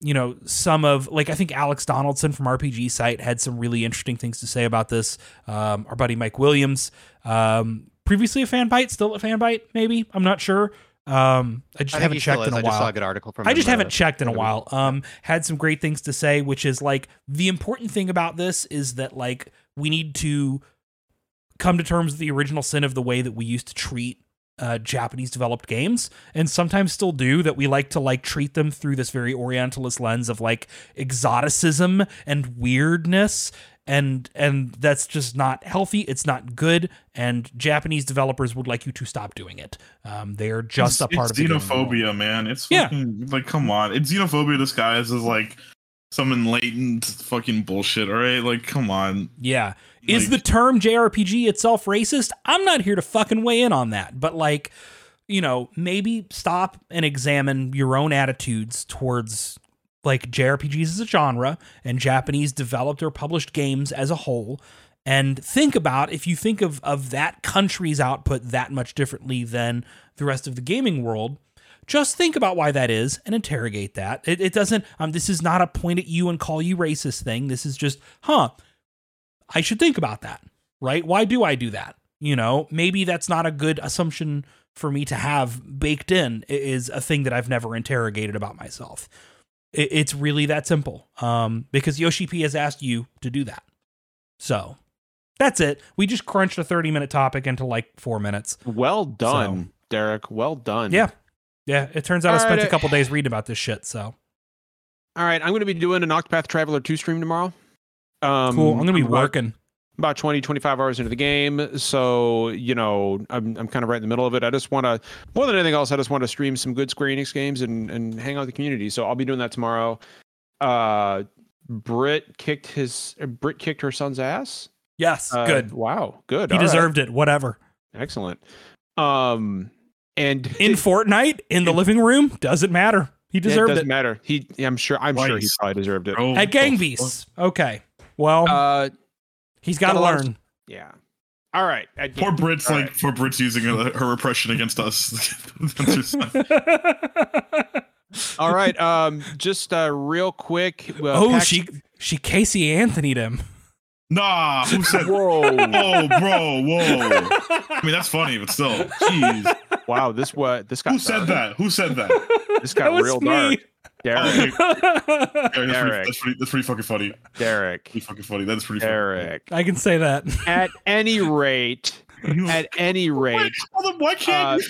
you know some of like i think alex donaldson from rpg site had some really interesting things to say about this. Um, our buddy mike williams um, previously a Fanbyte still a Fanbyte maybe? I'm not sure. Um, i just I haven't checked in a I just saw a good article from. I just uh, haven't checked in a while. Um, had some great things to say, which is like the important thing about this is that like we need to come to terms with the original sin of the way that we used to treat uh, Japanese developed games, and sometimes still do. That we like to like treat them through this very Orientalist lens of like exoticism and weirdness. And and that's just not healthy. It's not good. And Japanese developers would like you to stop doing it. Um, they are just it's, a part of the xenophobia, man. It's Yeah. like come on. It's xenophobia disguised as like some enlightened fucking bullshit. All right, like come on. Yeah. Is the term JRPG itself racist? I'm not here to fucking weigh in on that. But like, you know, maybe stop and examine your own attitudes towards like JRPGs as a genre and Japanese developed or published games as a whole. And think about if you think of, of that country's output that much differently than the rest of the gaming world, just think about why that is and interrogate that. It, it doesn't, um, this is not a point at you and call you racist thing. This is just, huh, I should think about that, right? Why do I do that? You know, maybe that's not a good assumption for me to have baked in is a thing that I've never interrogated about myself. It's really that simple. Um, because Yoshi P has asked you to do that. So that's it. We just crunched a 30 minute topic into like four minutes. Well done, Derek. Well done. Yeah. Yeah. It turns out I spent right, a couple days reading about this shit. So All right, I'm going to be doing an Octopath Traveler 2 stream tomorrow. Um, cool. I'm going to be about- working. about 20 25 hours into the game so you know i'm, I'm kind of right in the middle of it i just want to more than anything else i just want to stream some good square enix games and, and hang out with the community so i'll be doing that tomorrow uh brit kicked his uh, brit kicked her son's ass Yes. Uh, good. wow good He all right. deserved it. Whatever. excellent um and In Fortnite, in the living room, doesn't matter. He deserved it doesn't it. matter he i'm sure i'm sure he probably deserved it Bro, At what the Gang fuck? Okay. Well, uh he's got to got a lot of- learn. yeah all right at Poor Brit's all like right. poor Brit's using her, her repression against us. all right um just uh real quick uh, oh, PAX- she she Casey Anthony'd him. nah, who said? whoa Whoa, bro, whoa. I mean, that's funny, but still, jeez. Wow, this what this got Who said that? Who said that? This That got was real me. dark. Derek, Okay, yeah, that's, pretty, Derek. that's, pretty, that's pretty fucking funny. Derek, Pretty fucking funny. That's pretty funny. Derek. I can say that. At any rate, at any rate, well, then why can't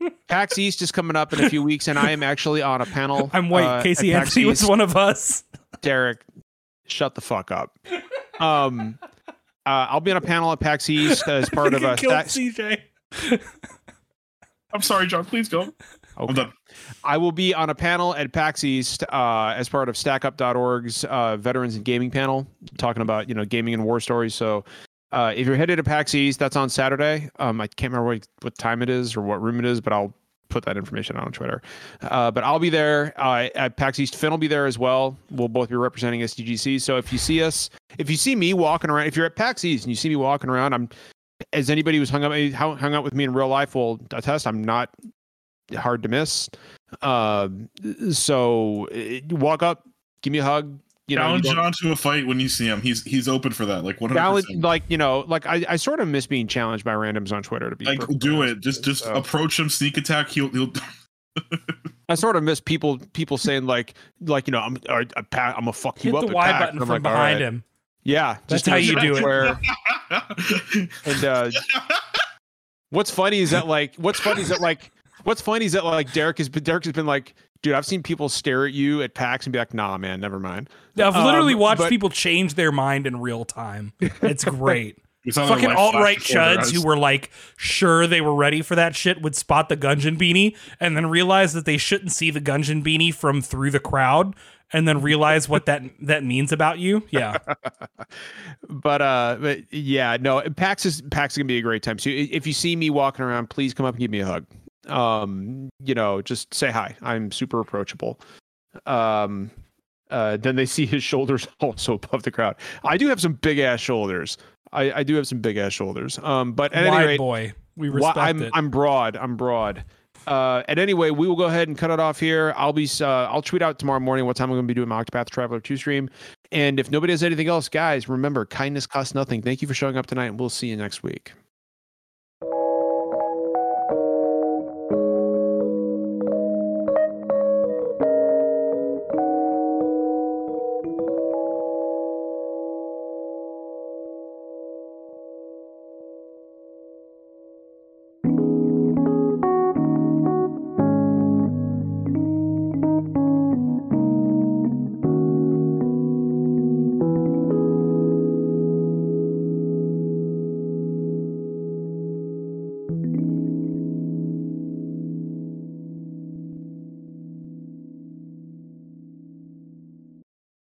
you? PAX East is coming up in a few weeks, and I am actually on a panel. I'm white. uh, Casey PAX Anthony was one of us. Derek, shut the fuck up. Um, uh, I'll be on a panel at PAX East as part of a. killed Stack- CJ. I'm sorry, John. Please go. Okay. I will be on a panel at PAX East uh, as part of StackUp.org's uh, Veterans and Gaming panel, talking about you know gaming and war stories. So, uh, if you're headed to PAX East, that's on Saturday. Um, I can't remember what, what time it is or what room it is, but I'll put that information out on Twitter. Uh, but I'll be there uh, at PAX East. Finn will be there as well. We'll both be representing SDGC. So if you see us, if you see me walking around, if you're at PAX East and you see me walking around, I'm as anybody who's hung up hung out with me in real life will attest. I'm not hard to miss. Um, so uh, walk up, give me a hug. You know, you Challenge don't- John to a fight when you see him. He's he's open for that. Like 100. challenge, like you know, like I, I sort of miss being challenged by randoms on Twitter. To be Like do it. Just just So- approach him, sneak attack. He'll he'll. I sort of miss people people saying like like you know I'm or, a pa- I'm gonna fuck Hit you up. the Y PAX. button from like, behind right. him. Yeah, That's just how you do it. Where And uh, what's funny is that like what's funny is that like what's funny is that like Derek has been Derek has been like, dude, I've seen people stare at you at PAX and be like, nah, man, never mind. I've literally Um, watched but- people change their mind in real time. It's great. We Fucking alt right flash before their chuds who were like sure they were ready for that shit would spot the Gungeon beanie and then realize that they shouldn't see the Gungeon beanie from through the crowd and then realize what that that means about you. Yeah. but uh but yeah no pax is pax is gonna be a great time so if you see me walking around please come up and give me a hug um you know just say hi i'm super approachable um uh then they see his shoulders also above the crowd i do have some big ass shoulders i i do have some big ass shoulders um but at any rate boy. We respect I'm it. I'm broad. I'm broad. Uh, and anyway, we will go ahead and cut it off here. I'll be uh, I'll tweet out tomorrow morning what time I'm going to be doing my Octopath Traveler 2 stream. And if nobody has anything else, guys, remember kindness costs nothing. Thank you for showing up tonight, and we'll see you next week.